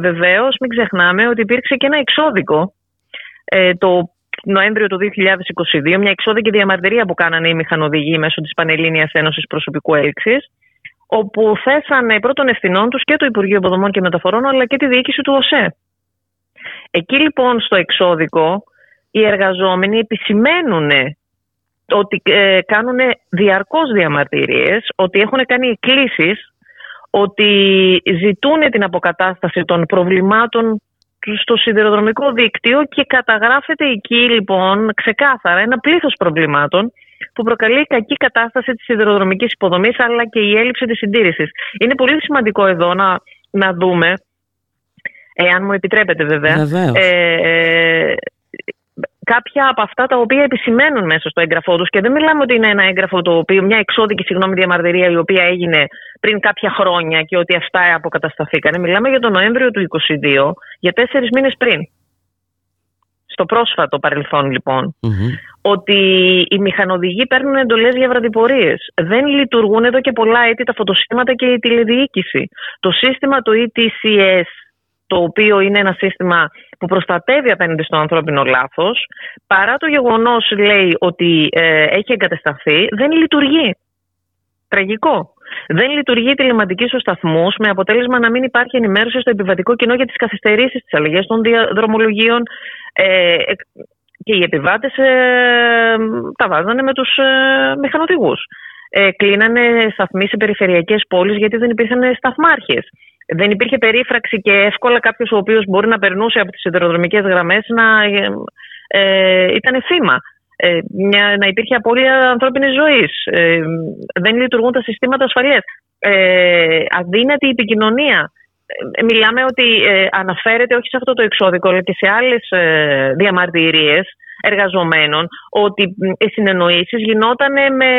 βεβαίως μην ξεχνάμε ότι υπήρξε και ένα εξώδικο ε, το Νοέμβριο του 2022, μια εξώδικη διαμαρτυρία που κάνανε οι μηχανοδηγοί μέσω της Πανελλήνιας Ένωσης Προσωπικού Έλξης, όπου θέσανε πρώτων ευθυνών τους και το Υπουργείο Υποδομών και Μεταφορών, αλλά και τη διοίκηση του ΟΣΕ. Εκεί λοιπόν στο εξώδικο οι εργαζόμενοι επισημαίνουν ότι ε, κάνουν διαρκώς διαμαρτυρίες, ότι έχουν κάνει εκκλήσεις, ότι ζητούν την αποκατάσταση των προβλημάτων στο σιδηροδρομικό δίκτυο και καταγράφεται εκεί λοιπόν ξεκάθαρα ένα πλήθος προβλημάτων που προκαλεί κακή κατάσταση της σιδηροδρομικής υποδομής αλλά και η έλλειψη της συντήρησης. Είναι πολύ σημαντικό εδώ να, να δούμε, εάν μου επιτρέπετε βέβαια, ε, κάποια από αυτά τα οποία επισημαίνουν μέσα στο έγγραφό τους. Και δεν μιλάμε ότι είναι ένα έγγραφο το οποίο, μια εξώδικη συγγνώμη διαμαρτυρία η οποία έγινε πριν κάποια χρόνια και ότι αυτά αποκατασταθήκανε. Μιλάμε για τον Νοέμβριο του 2022, για τέσσερις μήνες πριν. Στο πρόσφατο παρελθόν, λοιπόν, ότι οι μηχανοδηγοί παίρνουν εντολές για βραδιπορίες. Δεν λειτουργούν εδώ και πολλά έτη τα φωτοσύστηματα και η τηλεδιοίκηση. Το σύστημα του ETCS το οποίο είναι ένα σύστημα που προστατεύει απέναντι στο ανθρώπινο λάθος, παρά το γεγονός λέει ότι ε, έχει εγκατασταθεί, δεν λειτουργεί. Τραγικό. Δεν λειτουργεί τηλεματική στους σταθμούς, με αποτέλεσμα να μην υπάρχει ενημέρωση στο επιβατικό κοινό για τις καθυστερήσεις, τις αλλαγές των δρομολογίων. Ε, και οι επιβάτες ε, τα βάζανε με τους ε, μηχανοδηγούς. Ε, κλείνανε σταθμοί σε περιφερειακές πόλεις γιατί δεν υπήρχαν σταθμάρχες δεν υπήρχε περίφραξη και εύκολα κάποιος ο οποίος μπορεί να περνούσε από τις σιδηροδρομικές γραμμές να ε, ε, ήταν θύμα. Ε, μια, να υπήρχε απώλεια ανθρώπινης ζωής. Ε, δεν λειτουργούν τα συστήματα ασφαλείας. Ε, αδύνατη επικοινωνία μιλάμε ότι αναφέρεται όχι σε αυτό το εξώδικο αλλά και σε άλλες διαμαρτυρίες εργαζομένων ότι οι συνεννοήσεις γινόταν με,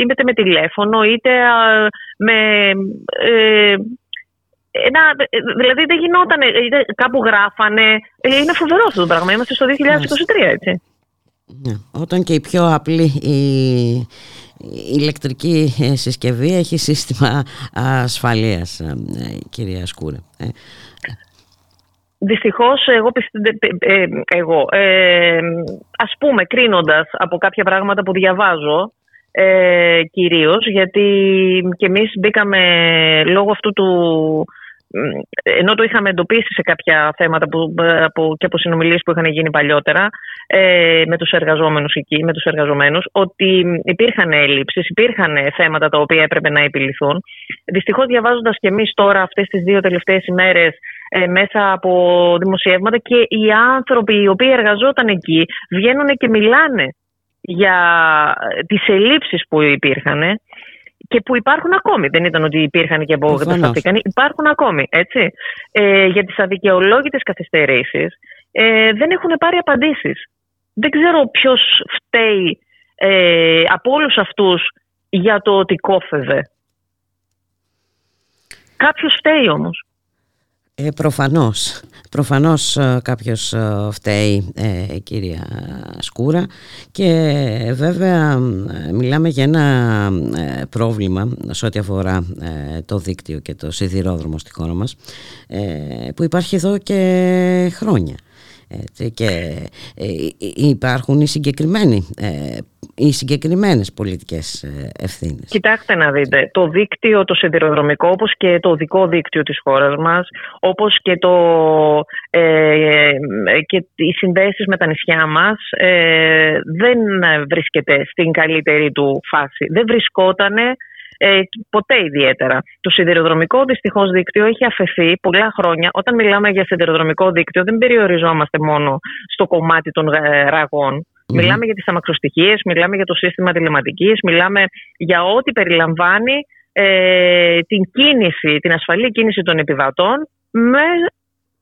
είτε με τηλέφωνο είτε με ένα, δηλαδή δεν γινόταν, κάπου γράφανε. Είναι φοβερό αυτό το πράγμα. Είμαστε στο 2023, έτσι. Ναι. Όταν και η πιο απλή η, ηλεκτρική συσκευή έχει σύστημα ασφαλείας, ε, κυρία Σκούρα. Ε. Δυστυχώς εγώ, ε, εγώ ε, ας πούμε κρίνοντας από κάποια πράγματα που διαβάζω ε, κυρίως γιατί και εμείς μπήκαμε λόγω αυτού του ενώ το είχαμε εντοπίσει σε κάποια θέματα που, από, και από συνομιλίες που είχαν γίνει παλιότερα ε, με τους εργαζόμενους εκεί, με τους εργαζομένους, ότι υπήρχαν έλλειψεις, υπήρχαν θέματα τα οποία έπρεπε να επιληθούν. Δυστυχώς διαβάζοντας και εμείς τώρα αυτές τις δύο τελευταίες ημέρες ε, μέσα από δημοσιεύματα και οι άνθρωποι οι οποίοι εργαζόταν εκεί βγαίνουν και μιλάνε για τις ελλείψεις που υπήρχαν και που υπάρχουν ακόμη. Δεν ήταν ότι υπήρχαν και απογοητευτήκαν. Υπάρχουν ακόμη. Έτσι. Ε, για τις αδικαιολόγητες καθυστερήσεις ε, δεν έχουν πάρει απαντήσεις. Δεν ξέρω ποιος φταίει ε, από όλους αυτούς για το ότι κόφευε. Κάποιος φταίει όμως. Ε, προφανώς, προφανώς ε, κάποιος ε, φταίει ε, κυρία Σκούρα. Και βέβαια μιλάμε για ένα πρόβλημα σε ό,τι αφορά το δίκτυο και το σιδηρόδρομο στη χώρα μας που υπάρχει εδώ και χρόνια και ε, υπάρχουν οι συγκεκριμένοι ε, οι συγκεκριμένες πολιτικές ε, ευθύνες. Κοιτάξτε να δείτε, το δίκτυο το σιδηροδρομικό όπως και το οδικό δίκτυο της χώρας μας όπως και, το, ε, και οι συνδέσεις με τα νησιά μας δεν βρίσκεται στην καλύτερη του φάση. Δεν βρισκότανε ε, ποτέ ιδιαίτερα. Το σιδηροδρομικό δυστυχώς δίκτυο έχει αφαιθεί πολλά χρόνια. Όταν μιλάμε για σιδηροδρομικό δίκτυο, δεν περιοριζόμαστε μόνο στο κομμάτι των ε, ραγων Μιλάμε για τις αμαξοστοιχίες, μιλάμε για το σύστημα τηλεματικής, μιλάμε για ό,τι περιλαμβάνει ε, την κίνηση, την ασφαλή κίνηση των επιβατών με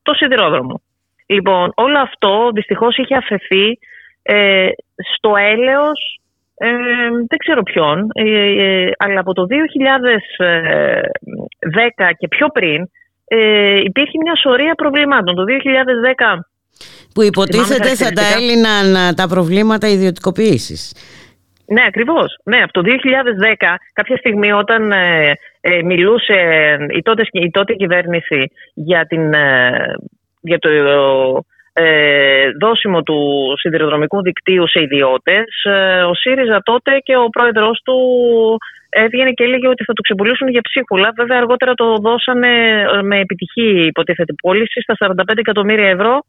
το σιδηρόδρομο. Λοιπόν, όλο αυτό δυστυχώς είχε αφαιθεί ε, στο έλεος ε, δεν ξέρω ποιον, ε, ε, αλλά από το 2010 και πιο πριν ε, υπήρχε μια σωρία προβλημάτων. Το 2010... Που υποτίθεται θα τα έλυναν τα προβλήματα ιδιωτικοποίησης. Ναι, ακριβώς. Ναι, από το 2010 κάποια στιγμή όταν μιλούσε η τότε, η τότε κυβέρνηση για, την, για το ε, δόσιμο του σιδηροδρομικού δικτύου σε ιδιώτες, ε, ο ΣΥΡΙΖΑ τότε και ο πρόεδρος του έβγαινε και έλεγε ότι θα το ξεπουλήσουν για ψίχουλα. Βέβαια αργότερα το δώσανε ε, με επιτυχή υποτίθεται πώληση στα 45 εκατομμύρια ευρώ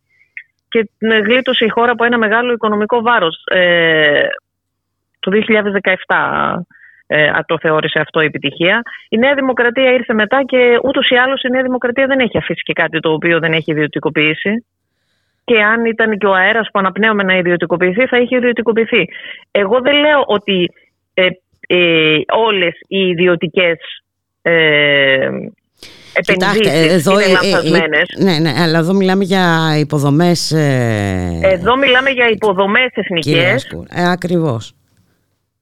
και γλίτωσε η χώρα από ένα μεγάλο οικονομικό βάρος. Ε, το 2017 ε, το θεώρησε αυτό η επιτυχία. Η Νέα Δημοκρατία ήρθε μετά και ούτως ή άλλως η Νέα Δημοκρατία δεν έχει αφήσει και κάτι το οποίο δεν έχει ιδιωτικοποιήσει και αν ήταν και ο αέρας που αναπνέουμε να ιδιωτικοποιηθεί θα είχε ιδιωτικοποιηθεί. Εγώ δεν λέω ότι ε, ε, όλες οι ιδιωτικές ε, επενδύσεις εδώ, είναι λανθασμένες. ναι, ναι, αλλά εδώ μιλάμε για υποδομές... εδώ μιλάμε για υποδομές εθνικές. Ε, ακριβώς.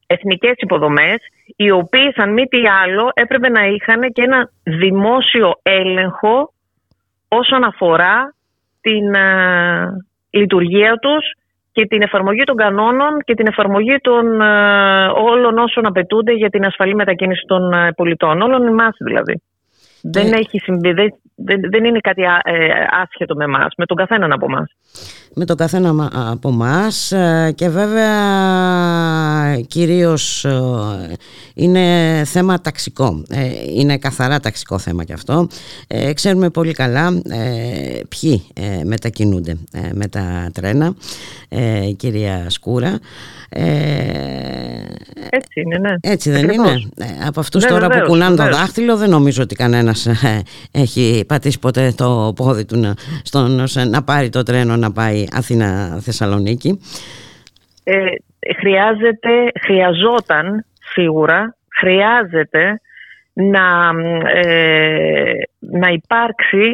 Εθνικές υποδομές, οι οποίες αν μη τι άλλο έπρεπε να είχαν και ένα δημόσιο έλεγχο όσον αφορά την ε, λειτουργία τους και την εφαρμογή των κανόνων και την εφαρμογή των ε, όλων όσων απαιτούνται για την ασφαλή μετακίνηση των ε, πολιτών. Όλων εμάς δηλαδή. Δεν, έχει συμβεί, δεν, δεν είναι κάτι άσχετο με εμάς, με τον καθέναν από εμάς με τον καθένα από εμά και βέβαια κυρίως ε, είναι θέμα ταξικό. Ε, είναι καθαρά ταξικό θέμα και αυτό. Ε, ξέρουμε πολύ καλά ποιοι μετακινούνται με τα τρένα κυρία Σκούρα. Έτσι είναι ναι. έτσι δεν είναι; Από αυτούς ναι, τώρα που κουνάνε το δάχτυλο δεν νομίζω ότι κανένας έχει πατήσει ποτέ το πόδι του να, στον, να πάρει το τρένο να πάει Αθήνα-Θεσσαλονίκη. Ε, χρειάζεται, χρειαζόταν σίγουρα, χρειάζεται να, ε, να υπάρξει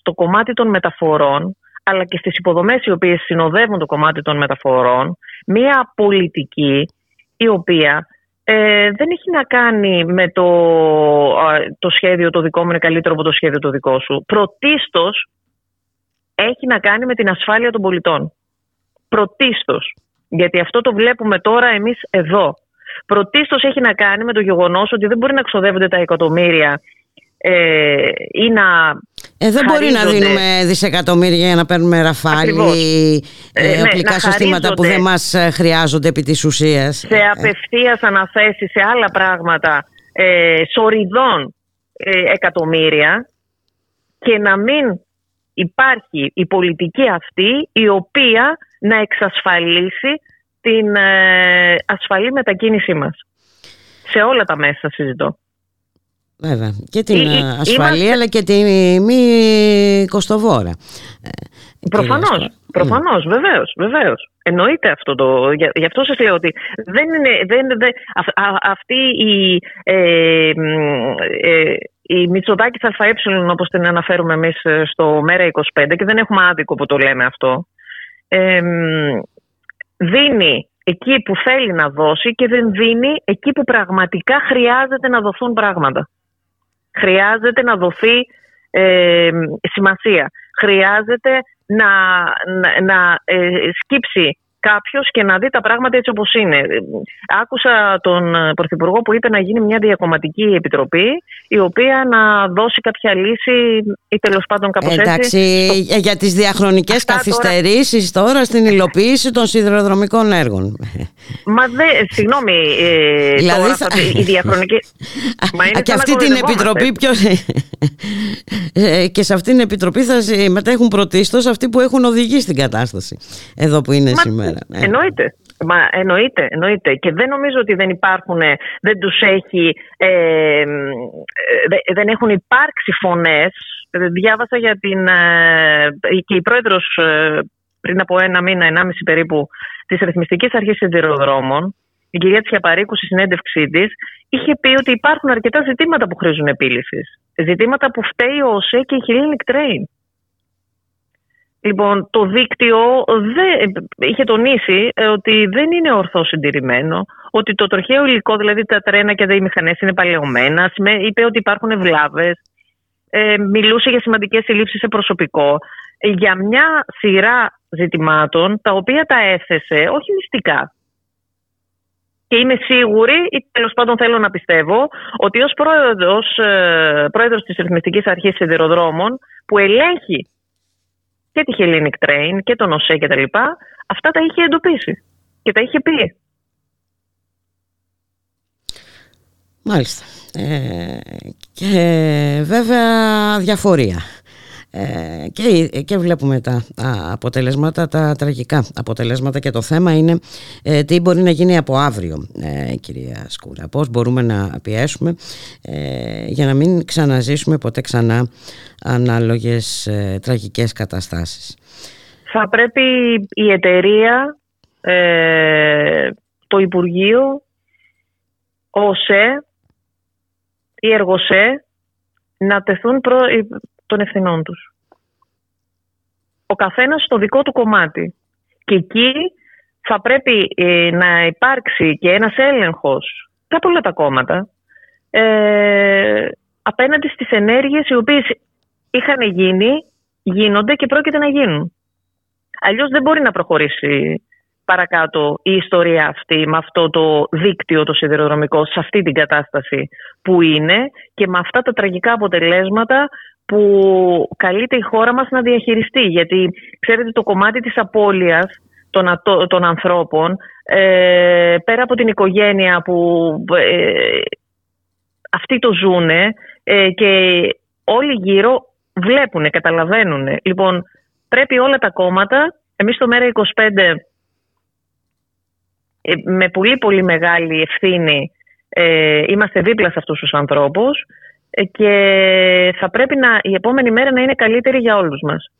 στο κομμάτι των μεταφορών αλλά και στις υποδομές οι οποίες συνοδεύουν το κομμάτι των μεταφορών μια πολιτική η οποία ε, δεν έχει να κάνει με το, το σχέδιο το δικό μου είναι καλύτερο από το σχέδιο το δικό σου. Πρωτίστως έχει να κάνει με την ασφάλεια των πολιτών. Πρωτίστως. Γιατί αυτό το βλέπουμε τώρα εμείς εδώ. Πρωτίστως έχει να κάνει με το γεγονός ότι δεν μπορεί να ξοδεύονται τα εκατομμύρια ε, ή να ε, δεν μπορεί να δίνουμε δισεκατομμύρια για να παίρνουμε ραφάλι, ε, ε, οπλικά ναι, συστήματα που δεν μας ε, χρειάζονται επί της ουσίας. Σε απευθείας αναθέσεις σε άλλα πράγματα, ε, σοριδών εκατομμύρια και να μην υπάρχει η πολιτική αυτή η οποία να εξασφαλίσει την ασφαλή μετακίνησή μας. Σε όλα τα μέσα συζητώ. Βέβαια. Και την ε, ασφαλεία αλλά και τη μη κοστοβόρα. Ε, προφανώς, προφανώς, mm. βεβαίως, βεβαίως. Εννοείται αυτό το. Γι' αυτό σας λέω ότι δεν είναι. Δεν, δεν, αυτή η. Ε, ε, η Μητσοτάκης ΑΕ όπως την αναφέρουμε εμείς στο ΜΕΡΑ25 και δεν έχουμε άδικο που το λέμε αυτό ε, δίνει εκεί που θέλει να δώσει και δεν δίνει εκεί που πραγματικά χρειάζεται να δοθούν πράγματα χρειάζεται να δοθεί ε, σημασία. Χρειάζεται να, να, να ε, σκύψει κάποιος και να δει τα πράγματα έτσι όπως είναι. Άκουσα τον Πρωθυπουργό που είπε να γίνει μια διακομματική επιτροπή η οποία να δώσει κάποια λύση ή τέλος πάντων κάπως έτσι. Εντάξει, για τις διαχρονικές καθυστερήσει τώρα... τώρα στην υλοποίηση των σιδηροδρομικών έργων. Μα δεν, συγγνώμη, ε, δηλαδή τώρα, θα... η διαχρονική... Μα και αυτή την επιτροπή ποιο... Ε, και σε αυτή την επιτροπή θα συμμετέχουν πρωτίστως αυτοί που έχουν οδηγήσει την κατάσταση εδώ που είναι σήμερα. Ναι. Εννοείται. Μα εννοείται, εννοείται. Και δεν νομίζω ότι δεν υπάρχουν, δεν τους έχει, ε, δεν έχουν υπάρξει φωνές. Διάβασα για την, ε, και η πρόεδρος ε, πριν από ένα μήνα, ενάμιση περίπου, της Ρυθμιστικής Αρχής Σιδηροδρόμων, η κυρία Τσιαπαρίκου στη συνέντευξή της, είχε πει ότι υπάρχουν αρκετά ζητήματα που χρήζουν επίλυσης. Ζητήματα που φταίει ο ΟΣΕ και η Hellenic Train. Λοιπόν, το δίκτυο δεν, είχε τονίσει ε, ότι δεν είναι ορθό συντηρημένο, ότι το τροχαίο υλικό, δηλαδή τα τρένα και οι μηχανές είναι παλαιωμένα, είπε ότι υπάρχουν βλάβες, ε, μιλούσε για σημαντικές συλλήψεις σε προσωπικό, ε, για μια σειρά ζητημάτων τα οποία τα έθεσε όχι μυστικά. Και είμαι σίγουρη, ή τέλος πάντων θέλω να πιστεύω, ότι ως πρόεδρος πρόεδρος της Ρυθμιστικής Αρχής Σιδηροδρόμων, που ελέγχει και τη Hellenic Train και τον ΟΣΕ και τα λοιπά, αυτά τα είχε εντοπίσει και τα είχε πει. Μάλιστα. Ε, και βέβαια διαφορία. Ε, και, και βλέπουμε τα αποτελέσματα, τα τραγικά αποτελέσματα και το θέμα είναι ε, τι μπορεί να γίνει από αύριο ε, κυρία Σκούρα. Πώς μπορούμε να πιέσουμε για να μην ξαναζήσουμε ποτέ ξανά ανάλογες τραγικές καταστάσεις. Θα πρέπει η εταιρεία το Υπουργείο ο ΟΣΕ η ΕΡΓΟΣΕ να τεθούν προ, των ευθυνών τους. Ο καθένας στο δικό του κομμάτι. Και εκεί θα πρέπει ε, να υπάρξει και ένας έλεγχος από όλα τα κόμματα ε, απέναντι στις ενέργειες οι οποίες είχαν γίνει, γίνονται και πρόκειται να γίνουν. Αλλιώς δεν μπορεί να προχωρήσει παρακάτω η ιστορία αυτή με αυτό το δίκτυο το σιδηροδρομικό σε αυτή την κατάσταση που είναι και με αυτά τα τραγικά αποτελέσματα που καλείται η χώρα μας να διαχειριστεί. Γιατί ξέρετε το κομμάτι της απώλειας των, των ανθρώπων ε, πέρα από την οικογένεια που ε, αυτοί το ζούνε ε, και όλοι γύρω βλέπουν, καταλαβαίνουν. Λοιπόν, πρέπει όλα τα κόμματα, εμείς στο ΜΕΡΑ25 ε, με πολύ πολύ μεγάλη ευθύνη είμαστε δίπλα σε αυτούς τους ανθρώπους και θα πρέπει να, η επόμενη μέρα να είναι καλύτερη για όλους μας.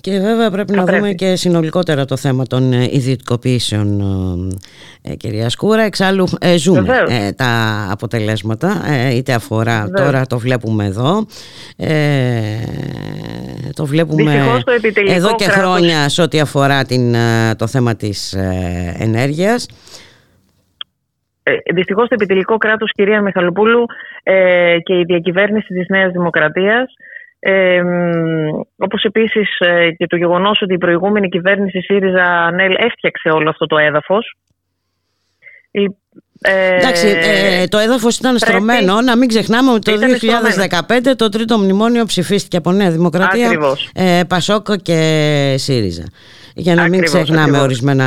Και βέβαια πρέπει να δούμε και συνολικότερα το θέμα των ε, ιδιωτικοποιήσεων, ε, κυρία Σκούρα. Εξάλλου ε, ζούμε ε, τα αποτελέσματα, είτε αφορά, τώρα το βλέπουμε εδώ, το βλέπουμε εδώ και χρόνια σε ό,τι αφορά την, το θέμα της ενέργειας. Δυστυχώς το επιτελικό κράτος κυρία Μιχαλοπούλου και η διακυβέρνηση της Νέας Δημοκρατίας ε, όπως επίσης ε, και το γεγονός ότι η προηγούμενη κυβέρνηση ΣΥΡΙΖΑ ΝΕΛ έφτιαξε όλο αυτό το έδαφος. Ε, Εντάξει, ε, το έδαφος ήταν πρέπει... στρωμένο. Να μην ξεχνάμε ότι το 2015 το τρίτο μνημόνιο ψηφίστηκε από Νέα Δημοκρατία, ε, Πασόκο και ΣΥΡΙΖΑ. Για να μην ξεχνάμε ορισμένα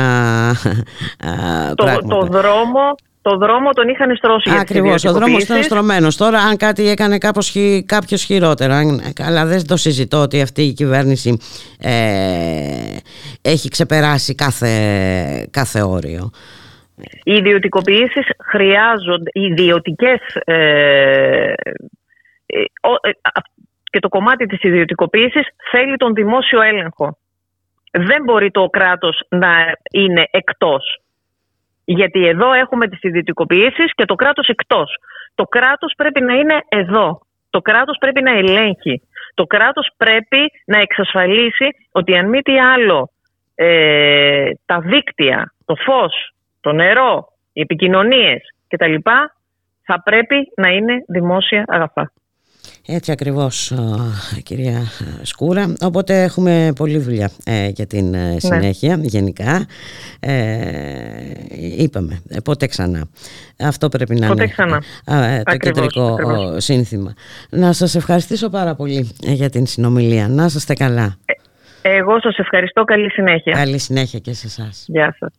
το, πράγματα. Το δρόμο το δρόμο τον είχαν στρώσει. Ακριβώς. Ο δρόμος ήταν στρωμένος. Τώρα, αν κάτι έκανε κάποιο χειρότερο, αλλά δεν το συζητώ ότι αυτή η κυβέρνηση ε, έχει ξεπεράσει κάθε, κάθε όριο. Οι ιδιωτικοποιήσεις χρειάζονται, οι ιδιωτικές. Ε, ε, ε και το κομμάτι της ιδιωτικοποίησης θέλει τον δημόσιο έλεγχο. Δεν μπορεί το κράτος να είναι εκτός. Γιατί εδώ έχουμε τις ιδιωτικοποιήσεις και το κράτος εκτός. Το κράτος πρέπει να είναι εδώ. Το κράτος πρέπει να ελέγχει. Το κράτος πρέπει να εξασφαλίσει ότι αν μη τι άλλο ε, τα δίκτυα, το φως, το νερό, οι επικοινωνίες κτλ. θα πρέπει να είναι δημόσια αγαθά. Έτσι ακριβώς κυρία Σκούρα. Οπότε έχουμε πολλή δουλειά ε, για την ε, ναι. συνέχεια γενικά. Ε, Είπαμε πότε ξανά. Αυτό πρέπει να πότε είναι ξανά. το κεντρικό σύνθημα. Να σας ευχαριστήσω πάρα πολύ για την συνομιλία. Να είστε καλά. Εγώ σας ευχαριστώ. Καλή συνέχεια. Καλή συνέχεια και σε εσάς. Γεια σας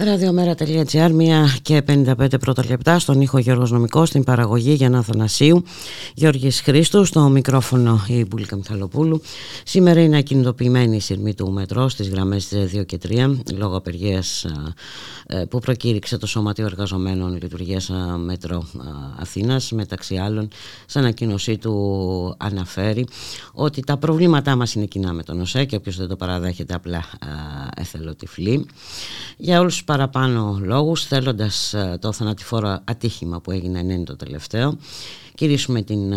Ραδιομέρα.gr, μία και 55 πρώτα λεπτά στον ήχο Γιώργος Νομικός, στην παραγωγή Γιάννα Θανασίου, Γιώργης Χρήστου, στο μικρόφωνο η Μπουλίκα Μιχαλοπούλου. Σήμερα είναι ακινητοποιημένη η σειρμή του μετρό στις γραμμές 2 και 3, λόγω απεργίας ε, που προκήρυξε το Σωματείο Εργαζομένων Λειτουργίας Μέτρο Αθήνας. Μεταξύ άλλων, σαν ανακοίνωσή του αναφέρει ότι τα προβλήματά μας είναι κοινά με τον ΟΣΕ και όποιος δεν το παραδέχεται απλά εθελοτυφλεί. Για όλους τους παραπάνω λόγους θέλοντας ε, το θανατηφόρο ατύχημα που έγινε είναι το τελευταίο κηρύσουμε την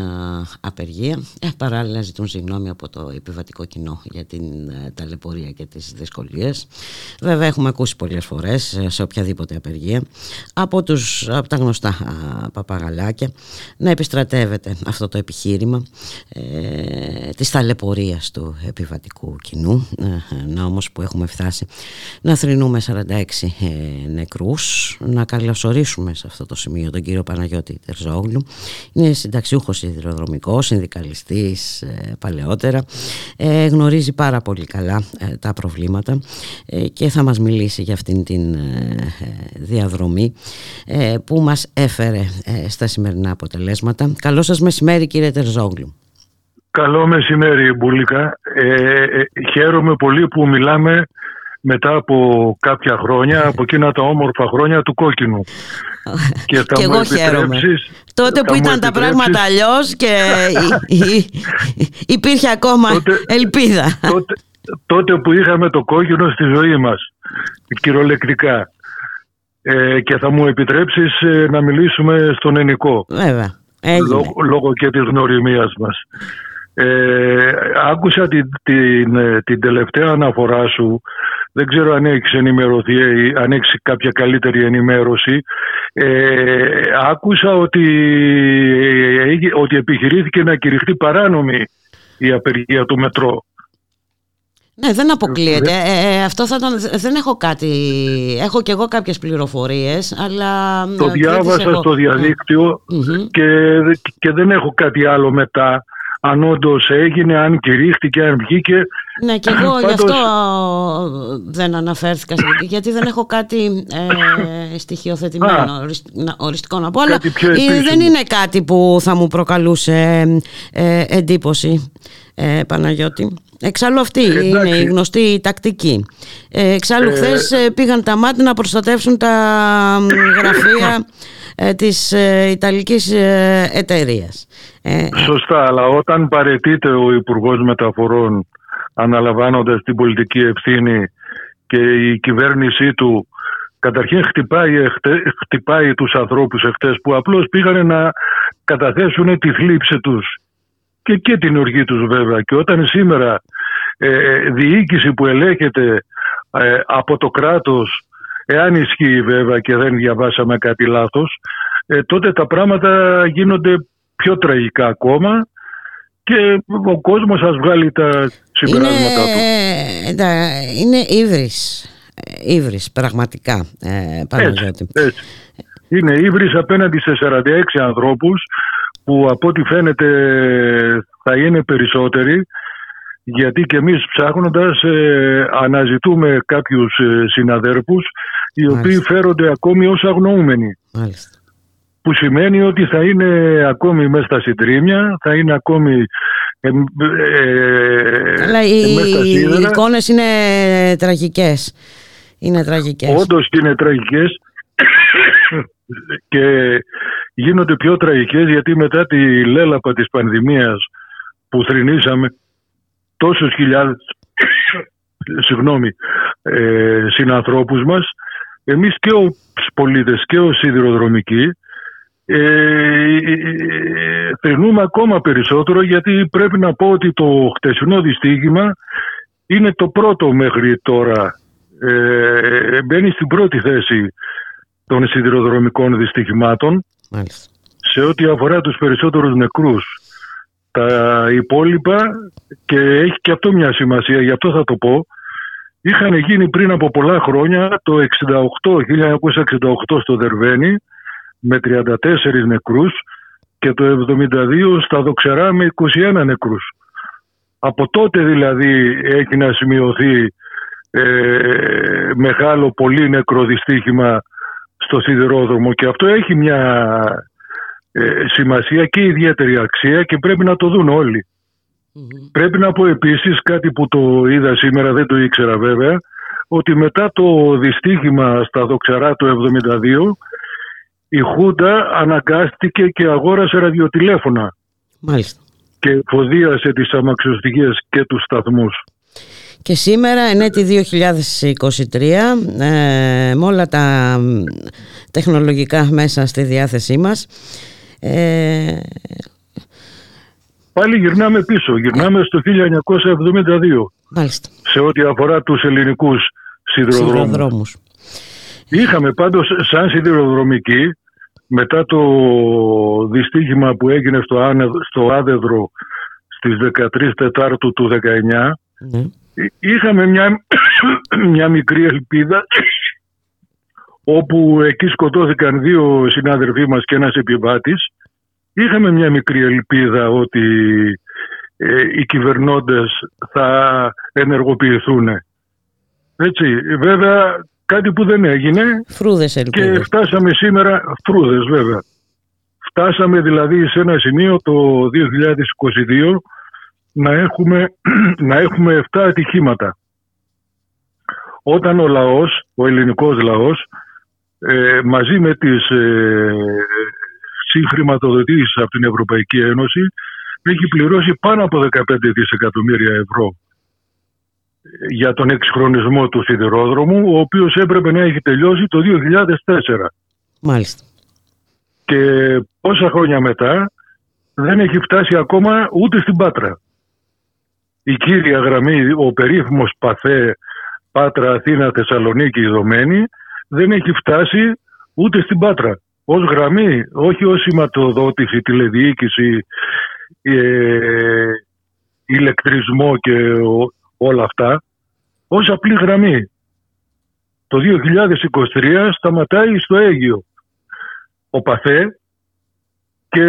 απεργία. Ε, παράλληλα ζητούν συγγνώμη από το επιβατικό κοινό για την ε, ταλαιπωρία και τις δυσκολίες. Βέβαια έχουμε ακούσει πολλές φορές ε, σε οποιαδήποτε απεργία από, τους, από τα γνωστά α, παπαγαλάκια να επιστρατεύεται αυτό το επιχείρημα ε, της ταλαιπωρίας του επιβατικού κοινού. να όμως που έχουμε φτάσει να θρυνούμε 46 ε, νεκρούς, να καλωσορίσουμε σε αυτό το σημείο τον κύριο Παναγιώτη Τερζόγλου. Είναι είναι συνταξιούχος υδροδρομικός, συνδικαλιστής ε, παλαιότερα ε, γνωρίζει πάρα πολύ καλά ε, τα προβλήματα και θα μας μιλήσει για αυτήν την διαδρομή που μας έφερε στα σημερινά αποτελέσματα. Καλό σας μεσημέρι κύριε Τερζόγλου. Καλό μεσημέρι Μπουλίκα. χαίρομαι πολύ που μιλάμε μετά από κάποια χρόνια, από εκείνα τα όμορφα χρόνια του κόκκινου. Και, θα και εγώ χαίρομαι. Τότε που ήταν τα πράγματα αλλιώς και υπήρχε ακόμα ελπίδα. Τότε, τότε που είχαμε το κόκκινο στη ζωή μας, κυριολεκτικά. Ε, και θα μου επιτρέψεις ε, να μιλήσουμε στον ενικό. Βέβαια. Λόγω, λόγω και της γνωριμίας μας. Ε, άκουσα την, την, ε, την τελευταία αναφορά σου δεν ξέρω αν έχεις ενημερωθεί ή αν έχεις κάποια καλύτερη ενημέρωση. Ε, άκουσα ότι, ότι επιχειρήθηκε να κηρυχθεί παράνομη η απεργία του μετρό. Ναι, δεν αποκλείεται. Ε, ε, αυτό θα τον, δεν έχω κάτι. Έχω και εγώ κάποιες πληροφορίες, αλλά... Το διάβασα στο διαδίκτυο και, και δεν έχω κάτι άλλο μετά αν όντως έγινε, αν κηρύχτηκε, αν βγήκε. Ναι, και εγώ γι' αυτό δεν αναφέρθηκα, γιατί δεν έχω κάτι ε, στοιχειοθετημένο, οριστικό να πω, αλλά δεν είναι κάτι που θα μου προκαλούσε ε, εντύπωση, ε, Παναγιώτη. Εξάλλου αυτή είναι η γνωστή τακτική. Ε, εξάλλου ε, χθες πήγαν τα μάτια να προστατεύσουν τα γραφεία ε, της ε, Ιταλικής ε, εταιρείας. Σωστά, αλλά όταν παρετείται ο Υπουργός Μεταφορών αναλαμβάνοντας την πολιτική ευθύνη και η κυβέρνησή του καταρχήν χτυπάει, χτυπάει τους ανθρώπους εχθές που απλώς πήγανε να καταθέσουν τη θλίψη τους. Και, και την οργή τους βέβαια. Και όταν σήμερα ε, διοίκηση που ελέγχεται από το κράτος Εάν ισχύει βέβαια και δεν διαβάσαμε κάτι λάθος, ε, τότε τα πράγματα γίνονται πιο τραγικά ακόμα και ο κόσμος ας βγάλει τα συμπεράσματα του. Είναι ύβρις, ύβρις πραγματικά, ε, έτσι, έτσι. Είναι ύβρις απέναντι σε 46 ανθρώπους που από ό,τι φαίνεται θα είναι περισσότεροι γιατί και εμείς ψάχνοντας ε, αναζητούμε κάποιους ε, συναδέρφους οι οποίοι φέρονται ακόμη ως αγνοούμενοι. Μάλιστα. Που σημαίνει ότι θα είναι ακόμη μέσα στα συντρίμια, θα είναι ακόμη ε, ε, Αλλά οι, οι εικόνες είναι τραγικές. Είναι τραγικές. Όντως είναι τραγικές και γίνονται πιο τραγικές γιατί μετά τη λέλαπα της πανδημίας που θρυνήσαμε τόσους χιλιάδες συγγνώμη, ε, συνανθρώπους μας εμείς και ως πολίτες και ως σιδηροδρομικοί ε, θρυνούμε ακόμα περισσότερο γιατί πρέπει να πω ότι το χτεσινό δυστύχημα είναι το πρώτο μέχρι τώρα ε, μπαίνει στην πρώτη θέση των σιδηροδρομικών δυστυχημάτων σε ό,τι αφορά τους περισσότερους νεκρούς. Τα υπόλοιπα, και έχει και αυτό μια σημασία, γι' αυτό θα το πω, είχαν γίνει πριν από πολλά χρόνια, το 68, 1968 στο Δερβένι, με 34 νεκρούς και το 72 στα Δοξερά με 21 νεκρούς. Από τότε δηλαδή έχει να σημειωθεί ε, μεγάλο πολύ νεκρό δυστύχημα στο σιδηρόδρομο και αυτό έχει μια ε, σημασία και ιδιαίτερη αξία και πρέπει να το δουν όλοι. Πρέπει να πω επίσης κάτι που το είδα σήμερα, δεν το ήξερα βέβαια, ότι μετά το δυστύχημα στα Δοξαρά του 72 η Χούντα αναγκάστηκε και αγόρασε ραδιοτηλέφωνα. Μάλιστα. Και φοδίασε τις αμαξιωστικές και τους σταθμούς. Και σήμερα, ενέτη 2023, ε, με όλα τα τεχνολογικά μέσα στη διάθεσή μας, ε, Πάλι γυρνάμε πίσω, γυρνάμε στο 1972. Μάλιστα. Σε ό,τι αφορά τους ελληνικούς σιδηροδρόμους. Είχαμε πάντως σαν σιδηροδρομική μετά το δυστύχημα που έγινε στο, στο Άδεδρο στις 13 Τετάρτου του 19 ναι. είχαμε μια, <coughs> μια μικρή ελπίδα όπου εκεί σκοτώθηκαν δύο συνάδελφοί μας και ένας επιβάτης είχαμε μια μικρή ελπίδα ότι ε, οι κυβερνώντες θα ενεργοποιηθούν. Έτσι, βέβαια κάτι που δεν έγινε φρούδες ελπίδες. και φτάσαμε σήμερα, φρούδες βέβαια, φτάσαμε δηλαδή σε ένα σημείο το 2022 να έχουμε, <clears throat> να έχουμε 7 ατυχήματα. Όταν ο λαός, ο ελληνικός λαός, ε, μαζί με τις ε, συγχρηματοδοτήσεις από την Ευρωπαϊκή Ένωση έχει πληρώσει πάνω από 15 δισεκατομμύρια ευρώ για τον εξυγχρονισμό του σιδηρόδρομου, ο οποίος έπρεπε να έχει τελειώσει το 2004. Μάλιστα. Και πόσα χρόνια μετά δεν έχει φτάσει ακόμα ούτε στην Πάτρα. Η κύρια γραμμή, ο περίφημος Παθέ Πάτρα Αθήνα Θεσσαλονίκη Ιδωμένη δεν έχει φτάσει ούτε στην Πάτρα. Ως γραμμή, όχι ως σηματοδότηση, τηλεδιοίκηση, ε, ηλεκτρισμό και όλα αυτά, ως απλή γραμμή. Το 2023 σταματάει στο Αίγιο ο Παθέ και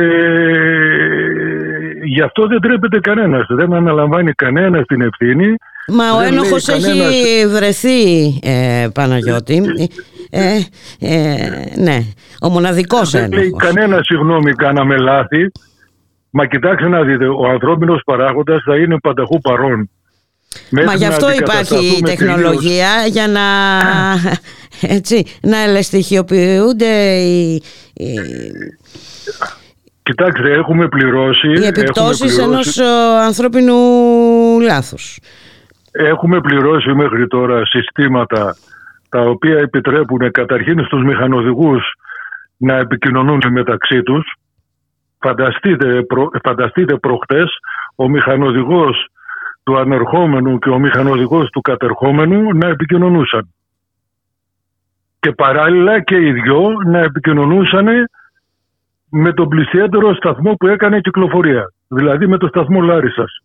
γι' αυτό δεν τρέπεται κανένας, δεν αναλαμβάνει κανένας την ευθύνη. Μα ο ένοχος έχει βρεθεί ε, Παναγιώτη. Ε, ε, ναι, ο μοναδικός δεν ένοχος. Δεν λέει κανένα συγγνώμη κάναμε λάθη. Μα κοιτάξτε να δείτε, ο ανθρώπινος παράγοντας θα είναι πανταχού παρόν. Μα γι' αυτό υπάρχει η τεχνολογία για να, <laughs> έτσι, να ελαστιχιοποιούνται οι, Κοιτάξτε, έχουμε πληρώσει... Οι επιπτώσεις ενός ανθρώπινου λάθους. Έχουμε πληρώσει μέχρι τώρα συστήματα τα οποία επιτρέπουν καταρχήν στους μηχανοδηγούς να επικοινωνούν μεταξύ τους. Φανταστείτε, προ, φανταστείτε προχτές ο μηχανοδηγός του ανερχόμενου και ο μηχανοδηγός του κατερχόμενου να επικοινωνούσαν. Και παράλληλα και οι δυο να επικοινωνούσαν με τον πλησιέτερο σταθμό που έκανε κυκλοφορία, δηλαδή με το σταθμό Λάρισας.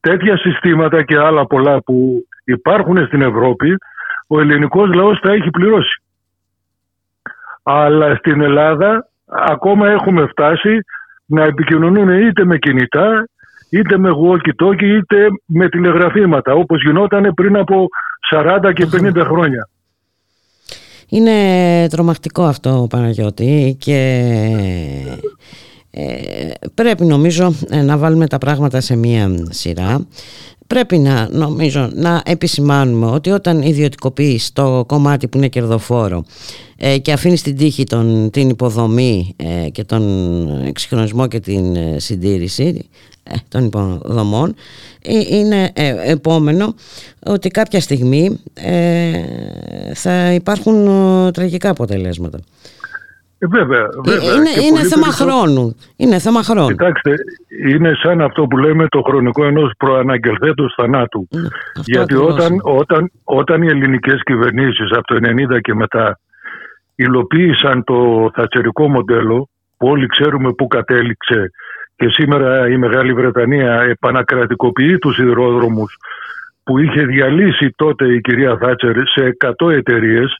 Τέτοια συστήματα και άλλα πολλά που υπάρχουν στην Ευρώπη, ο ελληνικός λαός τα έχει πληρώσει. Αλλά στην Ελλάδα ακόμα έχουμε φτάσει να επικοινωνούν είτε με κινητά είτε με walkie-talkie είτε με τηλεγραφήματα όπως γινόταν πριν από 40 και 50 χρόνια. Είναι τρομακτικό αυτό Παναγιώτη και ε, πρέπει νομίζω ε, να βάλουμε τα πράγματα σε μία σειρά. Πρέπει να νομίζω να επισημάνουμε ότι όταν ιδιωτικοποιείς το κομμάτι που είναι κερδοφόρο ε, και αφήνεις στην τύχη τον, την υποδομή και τον εξυγχρονισμό και την συντήρηση ε, των υποδομών ε, είναι ε, επόμενο ότι κάποια στιγμή θα υπάρχουν τραγικά αποτελέσματα. Βέβαια, βέβαια. Είναι, είναι θέμα χρόνου. Είναι θέμα χρόνου. Κοιτάξτε, είναι σαν αυτό που λέμε το χρονικό ενός προαναγγελθέντος θανάτου. Γιατί όταν, όταν, όταν οι ελληνικές κυβερνήσεις από το 1990 και μετά υλοποίησαν το θατσερικό μοντέλο που όλοι ξέρουμε πού κατέληξε και σήμερα η Μεγάλη Βρετανία επανακρατικοποιεί τους σιδηρόδρομους που είχε διαλύσει τότε η κυρία Θάτσερ σε 100 εταιρείες,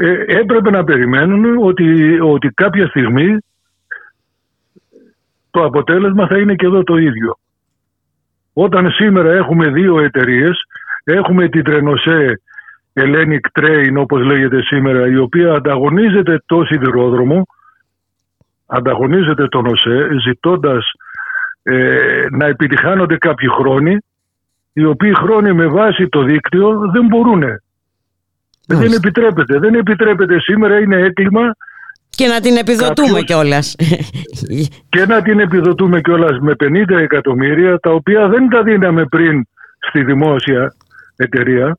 ε, έπρεπε να περιμένουν ότι, ότι κάποια στιγμή το αποτέλεσμα θα είναι και εδώ το ίδιο. Όταν σήμερα έχουμε δύο εταιρείες, έχουμε την Τρενοσέ Hellenic Train όπως λέγεται σήμερα, η οποία ανταγωνίζεται το σιδηρόδρομο, ανταγωνίζεται τον ΟΣΕ, ζητώντας ε, να επιτυχάνονται κάποιοι χρόνοι, οι οποίοι χρόνοι με βάση το δίκτυο δεν μπορούν. Δεν επιτρέπεται. Δεν επιτρέπεται σήμερα, είναι έκλειμα και να την επιδοτούμε Κάποιος... κιόλας. Και να την επιδοτούμε κιόλας με 50 εκατομμύρια, τα οποία δεν τα δίναμε πριν στη δημόσια εταιρεία.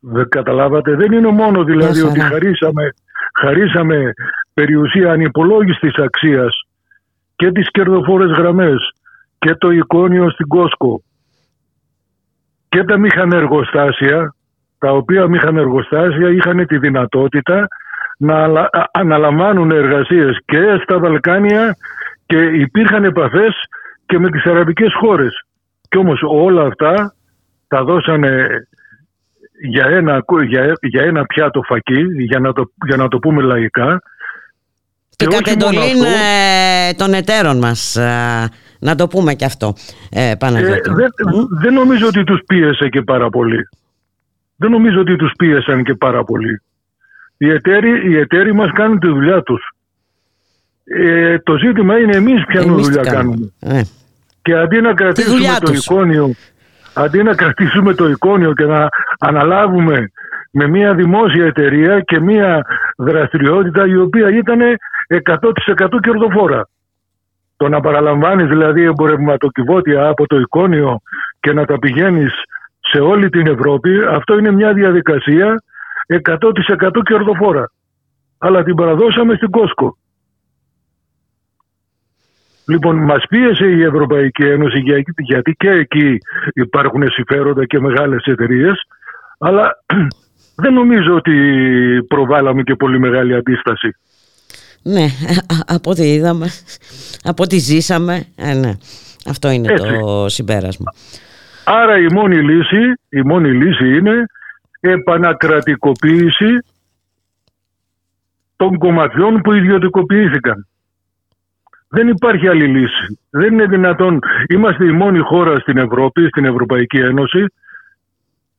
Δεν καταλάβατε, δεν είναι μόνο δηλαδή ότι χαρίσαμε, χαρίσαμε περιουσία ανυπολόγιστης αξίας και τις κερδοφόρες γραμμές και το εικόνιο στην Κόσκο και τα μηχανεργοστάσια τα οποία μηχανεργοστάσια είχαν τη δυνατότητα να αναλαμβάνουν εργασίες και στα Βαλκάνια και υπήρχαν επαφές και με τις αραβικές χώρες. Και όμως όλα αυτά τα δώσανε για ένα, για, για ένα πιάτο φακί, για να, το, για να το πούμε λαϊκά. Και, και κατ' εντολή ε, των εταίρων μας, ε, να το πούμε και αυτό, ε, ε δεν, δεν νομίζω ότι τους πίεσε και πάρα πολύ. Δεν νομίζω ότι τους πίεσαν και πάρα πολύ. Οι εταίροι, οι εταίροι μας κάνουν τη δουλειά τους. Ε, το ζήτημα είναι εμείς ποια δουλειά κάνουμε. Ε. Και αντί να κρατήσουμε το εικόνιο, αντί να κρατήσουμε το εικόνιο και να αναλάβουμε με μια δημόσια εταιρεία και μια δραστηριότητα η οποία ήταν 100% κερδοφόρα. Το να παραλαμβάνεις δηλαδή εμπορευματοκιβώτια από το εικόνιο και να τα πηγαίνεις σε όλη την Ευρώπη, αυτό είναι μια διαδικασία 100% κερδοφόρα. Αλλά την παραδώσαμε στην Κόσκο. Λοιπόν, μας πίεσε η Ευρωπαϊκή Ένωση γιατί και εκεί υπάρχουν συμφέροντα και μεγάλες εταιρείες, αλλά <clears throat> δεν νομίζω ότι προβάλαμε και πολύ μεγάλη αντίσταση. Ναι, <laughs> από ό,τι είδαμε, από ό,τι ζήσαμε, ε, ναι. αυτό είναι το συμπέρασμα. Άρα η μόνη λύση, η μόνη λύση είναι επανακρατικοποίηση των κομματιών που ιδιωτικοποιήθηκαν. Δεν υπάρχει άλλη λύση. Δεν είναι δυνατόν. Είμαστε η μόνη χώρα στην Ευρώπη, στην Ευρωπαϊκή Ένωση.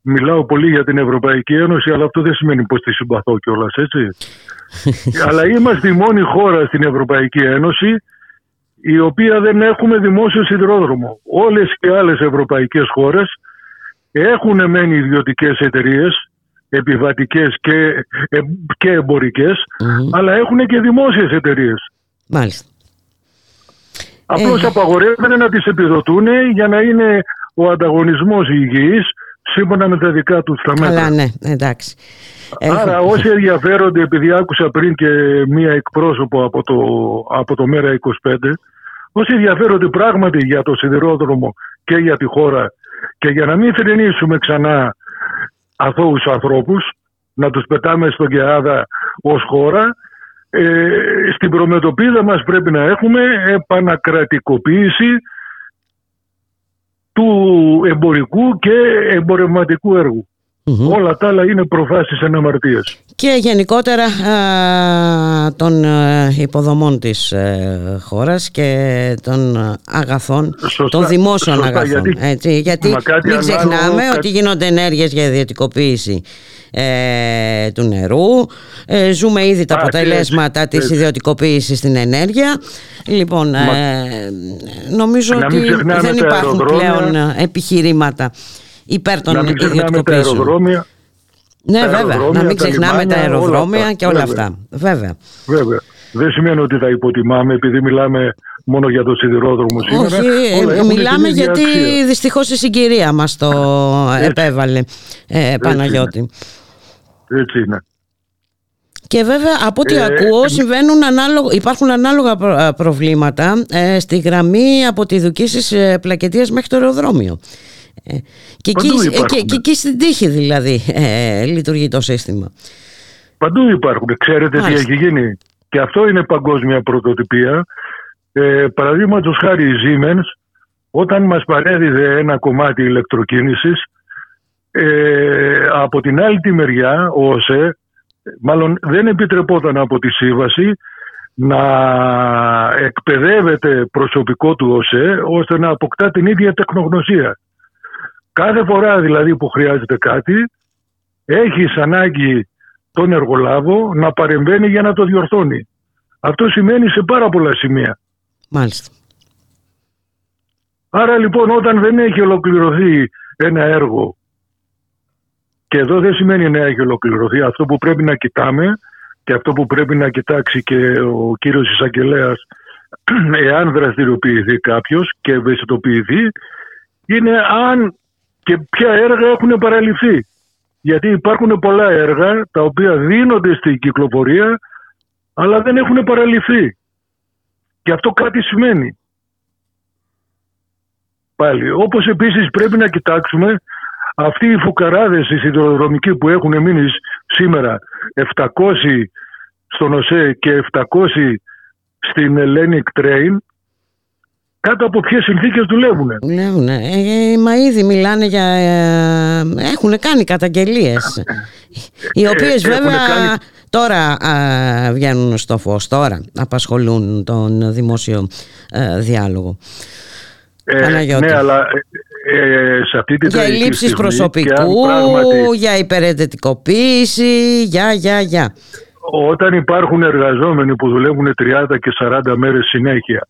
Μιλάω πολύ για την Ευρωπαϊκή Ένωση, αλλά αυτό δεν σημαίνει πως τη συμπαθώ κιόλας, έτσι. <laughs> αλλά είμαστε η μόνη χώρα στην Ευρωπαϊκή Ένωση η οποία δεν έχουμε δημόσιο σιδηρόδρομο. Όλες και άλλες ευρωπαϊκές χώρες έχουν μένει ιδιωτικές εταιρείες, επιβατικές και, ε, και εμπορικες αλλά έχουν και δημόσιες εταιρείες. Μάλιστα. Απλώς ε... απαγορεύεται να τις επιδοτούν για να είναι ο ανταγωνισμός υγιής σύμφωνα με τα δικά τους τα μέτρα. Καλά, ναι, εντάξει. Άρα όσοι ενδιαφέρονται, επειδή άκουσα πριν και μία εκπρόσωπο από το, από το Μέρα 25, όσοι ενδιαφέρονται πράγματι για το σιδηρόδρομο και για τη χώρα και για να μην θρυνήσουμε ξανά αθώους ανθρώπους, να τους πετάμε στον Κεάδα ως χώρα, ε, στην προμετωπίδα μας πρέπει να έχουμε επανακρατικοποίηση του εμπορικού και εμπορευματικού έργου. Όλα τα άλλα είναι προφάσεις αναμαρτίας. Και γενικότερα των ε, υποδομών της ε, χώρας και των αγαθών, των δημόσιων αγαθών. Γιατί, έτσι, γιατί μην ξεχνάμε ότι γίνονται ενέργειες για ιδιωτικοποίηση ε, του νερού. Ε, ζούμε ήδη τα αποτελέσματα έτσι, της ιδιωτικοποίησης στην ενέργεια. Λοιπόν, νομίζω ότι δεν υπάρχουν πλέον επιχειρήματα υπέρ των ιδιωτικοποιήσεων. Ναι, βέβαια. Να μην ξεχνάμε τα αεροδρόμια και όλα αυτά. Βέβαια. Βέβαια. Δεν σημαίνει ότι τα υποτιμάμε επειδή μιλάμε μόνο για το σιδηρόδρομο σήμερα. Όχι, μιλάμε γιατί δυστυχώς η συγκυρία μας το επέβαλε, ε, Παναγιώτη. Έτσι είναι. Και βέβαια από ό,τι ε, ακούω ε, συμβαίνουν ανάλογα, υπάρχουν ανάλογα προβλήματα ε, στη γραμμή από τη Δουκίση ε, Πλακετίας μέχρι το αεροδρόμιο. Και εκεί, και, και, και στην τύχη δηλαδή ε, λειτουργεί το σύστημα. Παντού υπάρχουν. Ξέρετε τι έχει γίνει. Και αυτό είναι παγκόσμια πρωτοτυπία. Ε, Παραδείγματος χάρη η Siemens, όταν μας παρέδιδε ένα κομμάτι ηλεκτροκίνησης, ε, από την άλλη τη μεριά, ο ΟΣΕ, μάλλον δεν επιτρεπόταν από τη σύμβαση να εκπαιδεύεται προσωπικό του ΟΣΕ ώστε να αποκτά την ίδια τεχνογνωσία. Κάθε φορά δηλαδή που χρειάζεται κάτι, έχεις ανάγκη τον εργολάβο να παρεμβαίνει για να το διορθώνει. Αυτό σημαίνει σε πάρα πολλά σημεία. Μάλιστα. Άρα λοιπόν όταν δεν έχει ολοκληρωθεί ένα έργο και εδώ δεν σημαίνει να έχει ολοκληρωθεί αυτό που πρέπει να κοιτάμε και αυτό που πρέπει να κοιτάξει και ο κύριος εισαγγελέας <clears throat> εάν δραστηριοποιηθεί κάποιος και ευαισθητοποιηθεί είναι αν και ποια έργα έχουν παραλυφθεί. Γιατί υπάρχουν πολλά έργα τα οποία δίνονται στην κυκλοφορία αλλά δεν έχουν παραλυφθεί. Και αυτό κάτι σημαίνει. Πάλι. Όπως επίσης πρέπει να κοιτάξουμε αυτοί οι φουκαράδες οι σιδηροδρομικοί που έχουν μείνει σήμερα 700 στον ΟΣΕ και 700 στην Hellenic Train κάτω από ποιες συνθήκες δουλεύουν. Δουλεύουν. Ε, ε, μα ήδη μιλάνε για... Ε, έχουν κάνει καταγγελίες. οι ε, οποίες βέβαια τώρα α, βγαίνουν στο φως, τώρα απασχολούν τον δημόσιο διάλογο. Ε, ναι, αλλά ε, σε αυτή τη Για ελλείψεις προσωπικού, για υπερεντετικοποίηση, για, για, για. Όταν υπάρχουν εργαζόμενοι που δουλεύουν 30 και 40 μέρες συνέχεια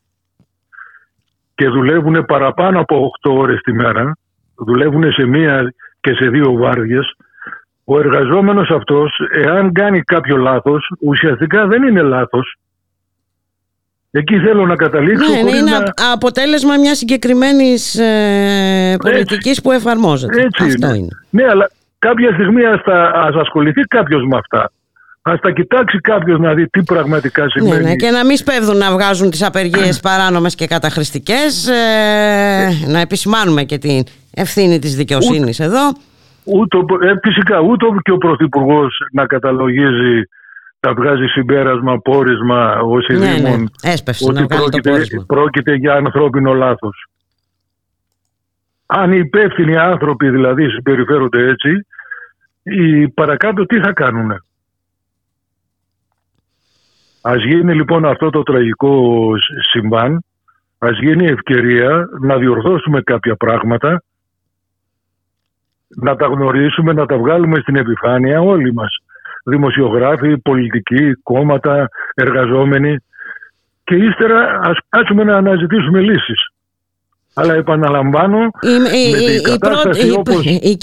και δουλεύουν παραπάνω από 8 ώρες τη μέρα, δουλεύουν σε μία και σε δύο βάρδιες, ο εργαζόμενος αυτός, εάν κάνει κάποιο λάθος, ουσιαστικά δεν είναι λάθος, Εκεί θέλω να καταλήξω. Ναι, ναι είναι αποτέλεσμα μιας συγκεκριμένης ε, πολιτικής που εφαρμόζεται. Έτσι Αυτό είναι. Ναι, αλλά κάποια στιγμή ας ασχοληθεί κάποιος με αυτά. Α τα κοιτάξει κάποιος να δει τι πραγματικά ναι, σημαίνει. Ναι, και να μην σπέβδουν να βγάζουν τις απεργίες παράνομες και καταχρηστικές. Ε, να επισημάνουμε και την ευθύνη της δικαιοσύνης εδώ. Ούτε, ε, φυσικά ούτε και ο Πρωθυπουργός να καταλογίζει θα βγάζει συμπέρασμα, πόρισμα ο ναι, ναι. ότι πρόκειται, πρόκειται για ανθρώπινο λάθος. Αν οι υπεύθυνοι άνθρωποι δηλαδή συμπεριφέρονται έτσι, οι παρακάτω τι θα κάνουν. Ας γίνει λοιπόν αυτό το τραγικό συμβάν, ας γίνει ευκαιρία να διορθώσουμε κάποια πράγματα, να τα γνωρίσουμε, να τα βγάλουμε στην επιφάνεια όλοι μας δημοσιογράφοι, πολιτικοί, κόμματα, εργαζόμενοι και ύστερα ας κάτσουμε να αναζητήσουμε λύσεις. Αλλά επαναλαμβάνω, η, με η, την κατάσταση η, όπως... η,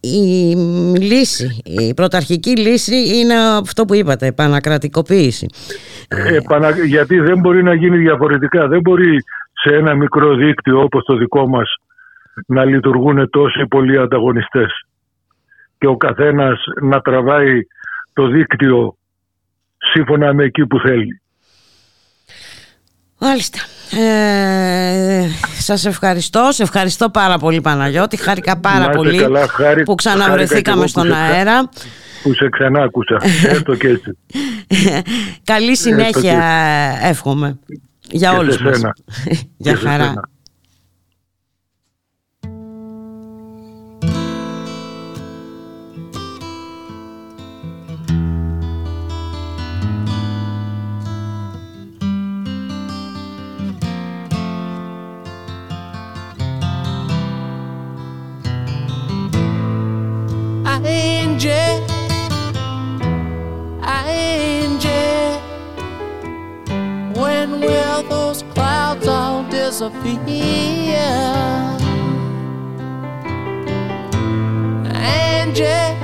η, λύση, η πρωταρχική λύση είναι αυτό που είπατε, επανακρατικοποίηση. Επανα... Γιατί δεν μπορεί να γίνει διαφορετικά. Δεν μπορεί σε ένα μικρό δίκτυο όπως το δικό μας να λειτουργούν τόσοι πολλοί ανταγωνιστές και ο καθένας να τραβάει το δίκτυο σύμφωνα με εκεί που θέλει. Μάλιστα. Ε, σας ευχαριστώ. Σε ευχαριστώ πάρα πολύ Παναγιώτη. Χάρηκα πάρα πολύ που ξαναβρεθήκαμε στον αέρα. Που σε ξανά άκουσα. Έστω και έτσι. <laughs> Καλή συνέχεια εύχομαι. Για όλους μας. <laughs> Για χαρά. will those clouds all disappear? Angie.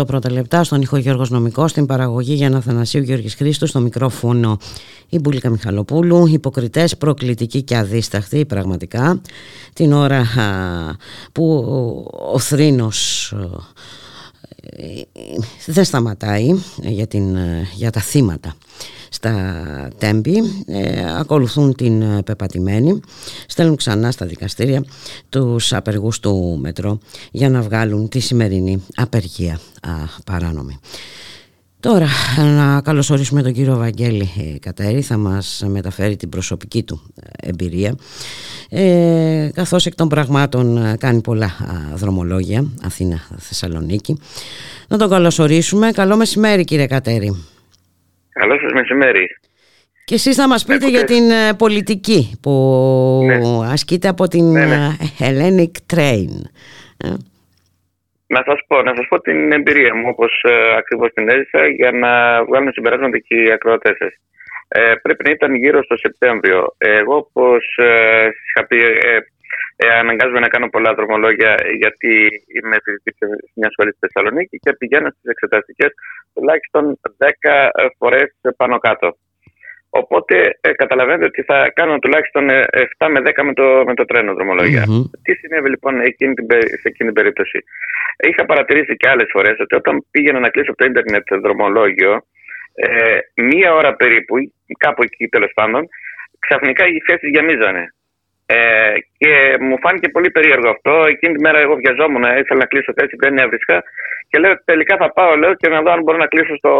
2 και 18 πρώτα λεπτά, στον ήχο Γιώργος Νομικός, στην παραγωγή για να Θανασίου Γιώργης Χρήστου, στο μικρόφωνο η Μπουλίκα Μιχαλοπούλου, υποκριτές, προκλητικοί και αδίσταχτοι πραγματικά, την ώρα α, που ο, ο θρήνος ε, δεν σταματάει για, την, ε, για τα θύματα στα τέμπη ε, ακολουθούν την ε, πεπατημένη στέλνουν ξανά στα δικαστήρια τους απεργούς του μετρό για να βγάλουν τη σημερινή απεργία. Α, παράνομη. Τώρα να καλωσορίσουμε τον κύριο Βαγγέλη ε, Κατέρη. Θα μας μεταφέρει την προσωπική του ε, εμπειρία. Ε, καθώς εκ των πραγμάτων ε, κάνει πολλά α, δρομολόγια Αθήνα-Θεσσαλονίκη να τον καλωσορίσουμε. Καλό μεσημέρι κύριε Κατέρη Καλό σας μεσημέρι. και εσείς θα μας πείτε για την ε, πολιτική που Ναι. ασκείται από την Ναι, ναι. ε, Hellenic Train Ε, Να σας πω, να σας πω την εμπειρία μου όπως ε, ακριβώς την έζησα για να βγάλουν συμπεράσματα και οι ακροατές σας. Ε, πρέπει να ήταν γύρω στο Σεπτέμβριο. Εγώ όπως ε, σας είχα πει ε, ε, αναγκάζομαι να κάνω πολλά δρομολόγια γιατί είμαι φοιτητής σε μια σχολή στη Θεσσαλονίκη και πηγαίνω στις εξεταστικές τουλάχιστον 10 φορές πάνω κάτω. Οπότε ε, καταλαβαίνετε ότι θα κάνω τουλάχιστον ε, 7 με 10 με το, με το τρένο δρομολόγια. Μμμ. Τι συνέβη λοιπόν εκείνη την, περι- σε εκείνη την περίπτωση. Είχα παρατηρήσει και άλλες φορές ότι όταν πήγαινα να κλείσω από το ίντερνετ δρομολόγιο, ε, μία ώρα περίπου, κάπου εκεί τέλος πάντων, ξαφνικά οι θέσεις γεμίζανε. Ε, Και μου φάνηκε πολύ περίεργο αυτό. Εκείνη τη μέρα εγώ βιαζόμουν, ήθελα να κλείσω θέση, δεν έβρισκα. Και λέω τελικά θα πάω λέω, και να δω αν μπορώ να κλείσω στο,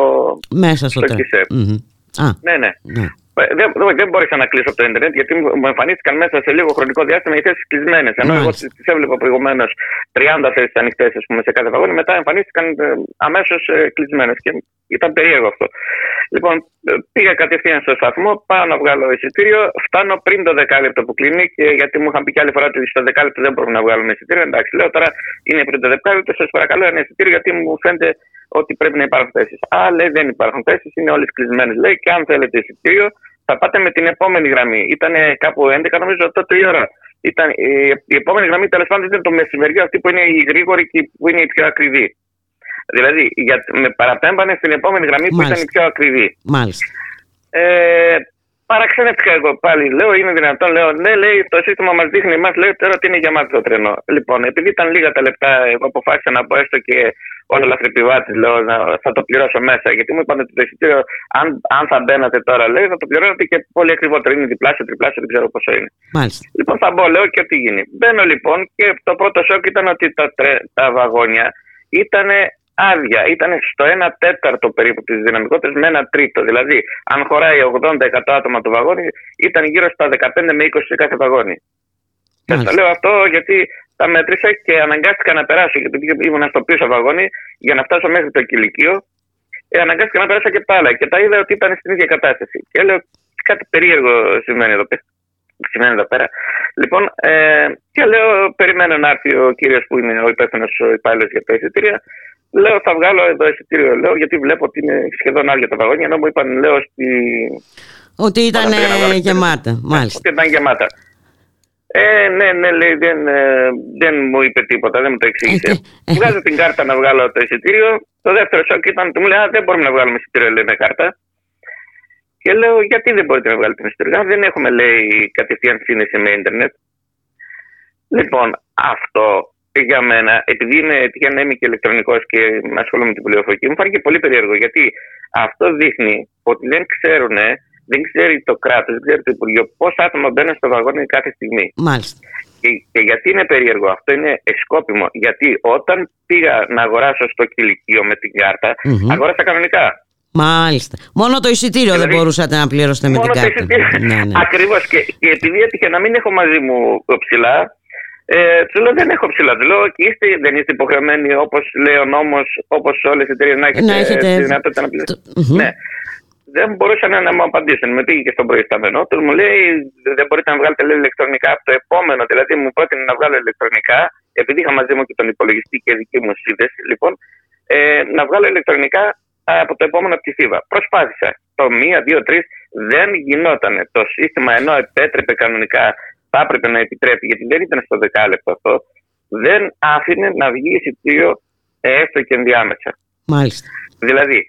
Μέσα στο, στο τρένο. ΚΙΣΕ. Μμμ. Α, Ναι, ναι. ναι. Ε, Δεν, δεν, δεν μπόρεσα να κλείσω από το Ιντερνετ γιατί μου μου εμφανίστηκαν μέσα σε λίγο χρονικό διάστημα οι θέσεις κλεισμένες. Ενώ εγώ Μάλιστα. τις έβλεπα προηγουμένως 30 θέσεις ανοιχτές σε κάθε βαγόνι, μετά εμφανίστηκαν αμέσως κλεισμένες. Και ήταν περίεργο αυτό. Λοιπόν, ε, πήγα κατευθείαν στο σταθμό, πάω να βγάλω εισιτήριο, φτάνω πριν το δεκάλεπτο που κλείνει και γιατί μου είχαν πει και άλλη φορά ότι στο δεκάλεπτο δεν μπορούμε να βγάλουμε εισιτήριο. Εντάξει, λέω τώρα είναι πριν το δεκάλεπτο, σας παρακαλώ ένα εισιτήριο γιατί μου φαίνεται ότι πρέπει να υπάρχουν θέσεις. Α, λέει δεν υπάρχουν θέσεις, είναι όλε κλεισμένε. Λέει και αν θέλετε εισιτήριο, θα πάτε με την επόμενη γραμμή. Ήταν κάπου 11, νομίζω τότε η ώρα. Ήταν, η, η επόμενη γραμμή τέλος πάντων ήταν το μεσημεριό, αυτή που είναι η γρήγορη και που είναι η πιο ακριβή. Δηλαδή, για, με παραπέμπανε στην επόμενη γραμμή που Μάλιστα. ήταν η πιο ακριβή. Μάλιστα. Ε, παραξενεύτηκα εγώ πάλι. Λέω, είναι δυνατόν. Λέω, ναι, λέει, το σύστημα μας δείχνει εμάς, λέει, τώρα ότι είναι γεμάτο το τρένο. Λοιπόν, επειδή ήταν λίγα τα λεπτά, εγώ αποφάσισα να πω έστω και όλα λαθρεπιβάτη, λέω, να, θα το πληρώσω μέσα. Γιατί μου είπαν ότι το εισιτήριο, αν, αν θα μπαίνατε τώρα, λέει, θα το πληρώνετε και πολύ ακριβότερο. Είναι διπλάσιο, τριπλάσιο, δεν ξέρω πόσο είναι. Μάλιστα. Λοιπόν, θα μπω, λέω και ό,τι γίνει. Μπαίνω λοιπόν και το πρώτο σοκ ήταν ότι τα, τρε- τα βαγόνια ήταν άδεια. Ήταν στο 1 τέταρτο περίπου τη δυναμικότητα με 1 τρίτο. Δηλαδή, αν χωράει 80-100 άτομα το βαγόνι, ήταν γύρω στα 15 με 20 σε κάθε βαγόνι. Και Μάλιστα. το λέω αυτό γιατί τα μέτρησα και αναγκάστηκα να περάσω. Γιατί ήμουν στο πίσω βαγόνι για να φτάσω μέχρι το κηλικείο. Ε, αναγκάστηκα να περάσω και τα άλλα. Και τα είδα ότι ήταν στην ίδια κατάσταση. Και λέω κάτι περίεργο σημαίνει εδώ πέρα. Σημαίνει εδώ πέρα. Λοιπόν, ε, και λέω, περιμένω να έρθει ο κύριος που είναι ο υπεύθυνος υπάλληλος για τα εισιτήρια. Λέω, θα βγάλω εδώ εισιτήριο, λέω, γιατί βλέπω ότι είναι σχεδόν άδεια τα βαγόνια. Ενώ μου είπαν, λέω, στη... Ότι ήταν Όταν πήγα να βγάλω ε, εισιτήριο. γεμάτα. Μάλιστα. ότι ήταν γεμάτα. Ε, ναι, ναι, λέει, δεν, ε, δεν μου είπε τίποτα, δεν μου το εξήγησε. Ε, ε, Βγάζω την κάρτα να βγάλω το εισιτήριο. Το δεύτερο σοκ ήταν, του μου λέει, Α, δεν μπορούμε να βγάλουμε εισιτήριο, λέει, με κάρτα. Και λέω, γιατί δεν μπορείτε να βγάλετε εισιτήριο. «Α, Δεν έχουμε, λέει, κατευθείαν σύνδεση με ίντερνετ. Λοιπόν, αυτό για μένα, επειδή είμαι, τυχαία να είμαι και ηλεκτρονικός και ασχολούμαι με την πληροφορική, μου φάνηκε πολύ περίεργο. Γιατί αυτό δείχνει ότι δεν ξέρουν, δεν ξέρει το κράτος, δεν ξέρει το Υπουργείο πόσα άτομα μπαίνουν στο βαγόνι κάθε στιγμή. Μάλιστα. Και, και γιατί είναι περίεργο, αυτό είναι σκόπιμο. Γιατί όταν πήγα να αγοράσω στο κηλικείο με την κάρτα, Μμμ. αγόρασα κανονικά. Μάλιστα. Μόνο το εισιτήριο δεν Δηλαδή, μπορούσατε να πληρώσετε με την Μόνο το κάρτα. εισιτήριο. Ναι, ναι. Ακριβώς. Και, και επειδή έτυχε να μην έχω μαζί μου ψηλά, ε, του λέω δεν έχω ψηλά. Του λέω και είστε, δεν είστε υποχρεωμένοι όπως λέει ο νόμος, όπως όλες οι εταιρείες να έχετε, Να έχετε- τη δυνατότητα να πληρώσετε. Το- μμμ. Ναι. Δεν μπορούσαν να μου απαντήσουν. Με πήγε και στον προϊσταμένο του, μου λέει δεν μπορείτε να βγάλετε λέει, ηλεκτρονικά από το επόμενο. Δηλαδή μου πρότεινε να βγάλω ηλεκτρονικά, επειδή είχα μαζί μου και τον υπολογιστή και δική μου σύνδεση, λοιπόν, ε, να βγάλω ηλεκτρονικά α, από το επόμενο πτυσίβα. Προσπάθησα. Το μία, δύο, τρεις δεν γινόταν. Το σύστημα ενώ επέτρεπε κανονικά, θα έπρεπε να επιτρέπει, γιατί δεν ήταν στο δεκάλεπτο αυτό, δεν άφηνε να βγει εισιτήριο ε, έστω και ενδιάμεσα. Μάλιστα. Δηλαδή,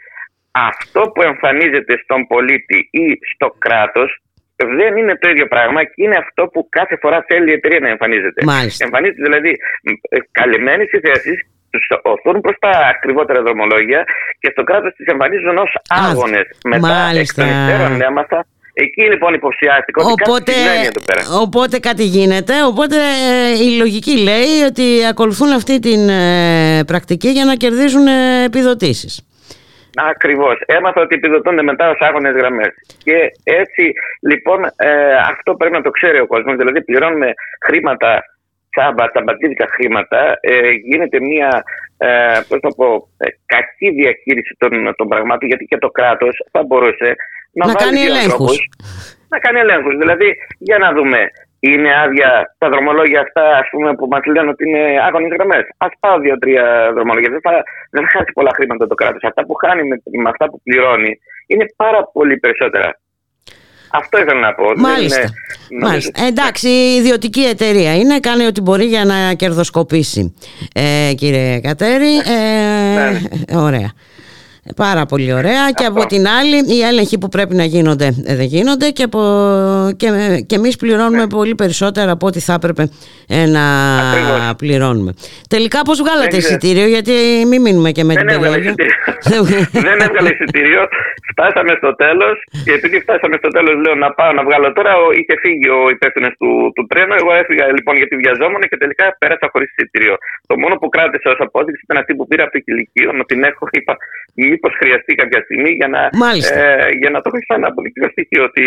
αυτό που εμφανίζεται στον πολίτη ή στο κράτος δεν είναι το ίδιο πράγμα και είναι αυτό που κάθε φορά θέλει η εταιρεία να εμφανίζεται. Μάλιστα. Εμφανίζεται δηλαδή ε, καλυμμένες οι θέσεις, τους οθούν προς τα ακριβότερα δρομολόγια και στο κράτος τις εμφανίζουν ως άγονες. Μετά εκ μάλιστα. των υστέρων έμαθα, εκεί λοιπόν υποψιάστηκα ότι Οπότε, κάτι συμβαίνει εδώ πέρα. οπότε κάτι γίνεται, οπότε ε, η λογική λέει ότι ακολουθούν αυτή την ε, πρακτική για να κερδίζουν ε, επιδοτήσεις. Ακριβώς. Έμαθα ότι επιδοτούνται μετά ως άγονε γραμμές. Και έτσι λοιπόν ε, αυτό πρέπει να το ξέρει ο κόσμος. Δηλαδή πληρώνουμε χρήματα, τσάμπα, τσαμπατζίδικα χρήματα. Ε, γίνεται μια ε, πώς να πω, ε, κακή διαχείριση των, των πραγμάτων γιατί και το κράτος θα μπορούσε να, Να βάλει κάνει δύο ελέγχους. ανθρώπους Να κάνει ελέγχους. Δηλαδή, για να δούμε, είναι άδεια τα δρομολόγια αυτά ας πούμε, που μας λένε ότι είναι άγονε γραμμές. Α πάω δύο-τρία δρομολόγια. Δεν θα, δεν θα χάσει πολλά χρήματα το κράτος. Αυτά που χάνει με, με αυτά που πληρώνει είναι πάρα πολύ περισσότερα. Αυτό ήθελα να πω. Δεν Μάλιστα. είναι- νομίζω- Μάλιστα. Εντάξει, η ιδιωτική εταιρεία είναι, κάνει ό,τι μπορεί για να κερδοσκοπήσει. Ε, κύριε Κατέρη, ε, Ναι. ωραία. Πάρα πολύ ωραία. Και από την άλλη, οι έλεγχοι που πρέπει να γίνονται ε, δεν γίνονται και, από, και, και εμείς πληρώνουμε πολύ περισσότερα από ό,τι θα έπρεπε ε, να Ακριβώς. πληρώνουμε. Τελικά, πώς βγάλατε Δεν ξέρω. εισιτήριο, γιατί μην μείνουμε και με Δεν την έβγαλε περιέργεια. εισιτήριο. δεν έβγαλε εισιτήριο. Φτάσαμε στο τέλος και επειδή φτάσαμε στο τέλος, λέω να πάω να βγάλω τώρα. ο- Είχε φύγει ο υπεύθυνος του, του τρένου. Εγώ έφυγα λοιπόν γιατί βιαζόμουν και τελικά πέρασα χωρίς εισιτήριο. Το μόνο που κράτησα ως απόδειξη ήταν αυτή που πήρα από το κηλικείο. Να την έχω, είπα, μήπως χρειαστεί κάποια στιγμή για να, Μάλιστα. ε, για να το έχω σαν αποδεικτικό στοιχείο ότι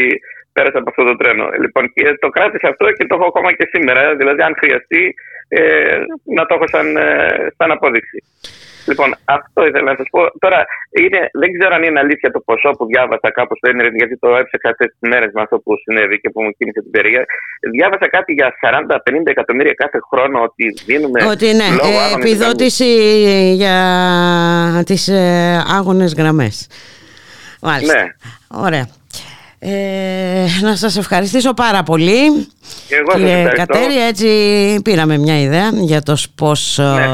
πέρασα από αυτό το τρένο. Λοιπόν, και το κράτησα αυτό και το έχω ακόμα και σήμερα. Δηλαδή, αν χρειαστεί, ε, να το έχω σαν, ε, σαν απόδειξη. Λοιπόν, αυτό ήθελα να σας πω. Τώρα, είναι, δεν ξέρω αν είναι αλήθεια το ποσό που διάβασα κάπου στο Ιντερνετ, γιατί το έψαξα αυτέ τις μέρες με αυτό που συνέβη και που μου κίνησε την περίεργα. Διάβασα κάτι για 40-50 εκατομμύρια κάθε χρόνο ότι δίνουμε. Ότι ναι, λόγω ε, άγωνες επιδότηση για τις ε, άγονες γραμμές. Μάλιστα. Ναι. Ωραία. Ε, να σας ευχαριστήσω πάρα πολύ Και εγώ σας κύριε ευχαριστώ. Κατέρη έτσι πήραμε μια ιδέα για το πώς Ναι.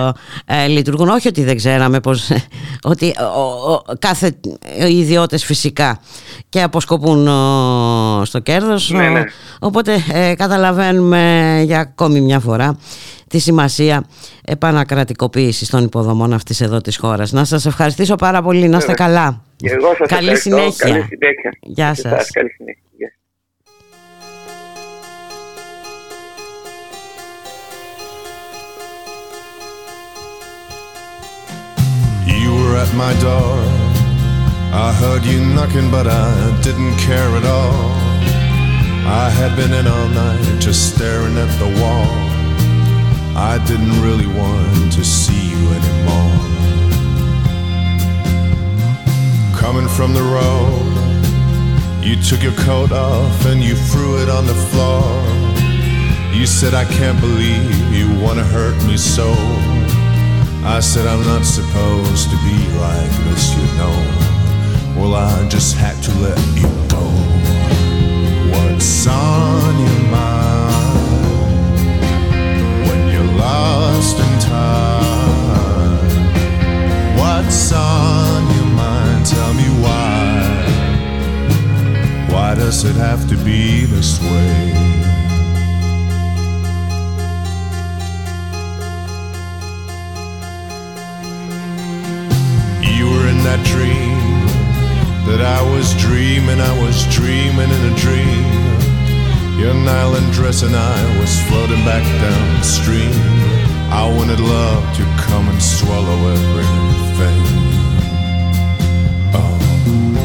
ε, ε, λειτουργούν όχι ότι δεν ξέραμε πως, <laughs> ότι ο- ο- κάθε οι ιδιώτες φυσικά και αποσκοπούν ο, στο κέρδος Ναι, ο- ναι. οπότε ε, καταλαβαίνουμε για ακόμη μια φορά τη σημασία επανακρατικοποίησης των υποδομών αυτής εδώ της χώρας. Να σας ευχαριστήσω πάρα πολύ, να είστε Βέβαια. καλά. Και εγώ σας Καλή ευχαριστώ. συνέχεια. Καλή συνέχεια. Γεια Και σας. εσάς, Καλή συνέχεια. Γεια. You were at my door. I heard you knocking, but I didn't care at all. I had been in all night just staring at the wall. I didn't really want to see you anymore. Coming from the road, you took your coat off and you threw it on the floor. You said, I can't believe you want to hurt me so. I said I'm not supposed to be like this, you know. Well, I just had to let you go. What's on your mind lost in time? What's on your mind? Tell me why. Why does it have to be this way? You were in that dream that I was dreaming, I was dreaming in a dream. Your nylon dress and I was floating back downstream. I wanted love to come and swallow everything. Oh.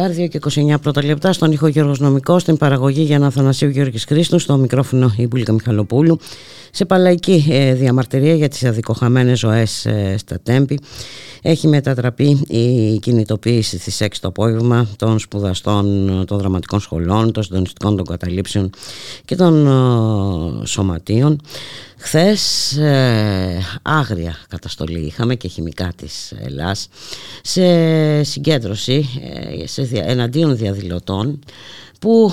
2 και 29 πρώτα λεπτά, στον ήχο Γιώργος Νομικός, στην παραγωγή για Αθανασίου Γιώργης Χρήστου, στο μικρόφωνο η Μπουλίκα Μιχαλοπούλου, σε παλαϊκή ε, διαμαρτυρία για τις αδικοχαμένες ζωές ε, στα Τέμπη. Έχει μετατραπεί η κινητοποίηση στις 6 το απόγευμα των σπουδαστών των δραματικών σχολών, των συντονιστικών των καταλήψεων και των ε, σωματείων. Χθες ε, άγρια καταστολή είχαμε και χημικά της Ελλάς σε συγκέντρωση ε, σε, εναντίον διαδηλωτών που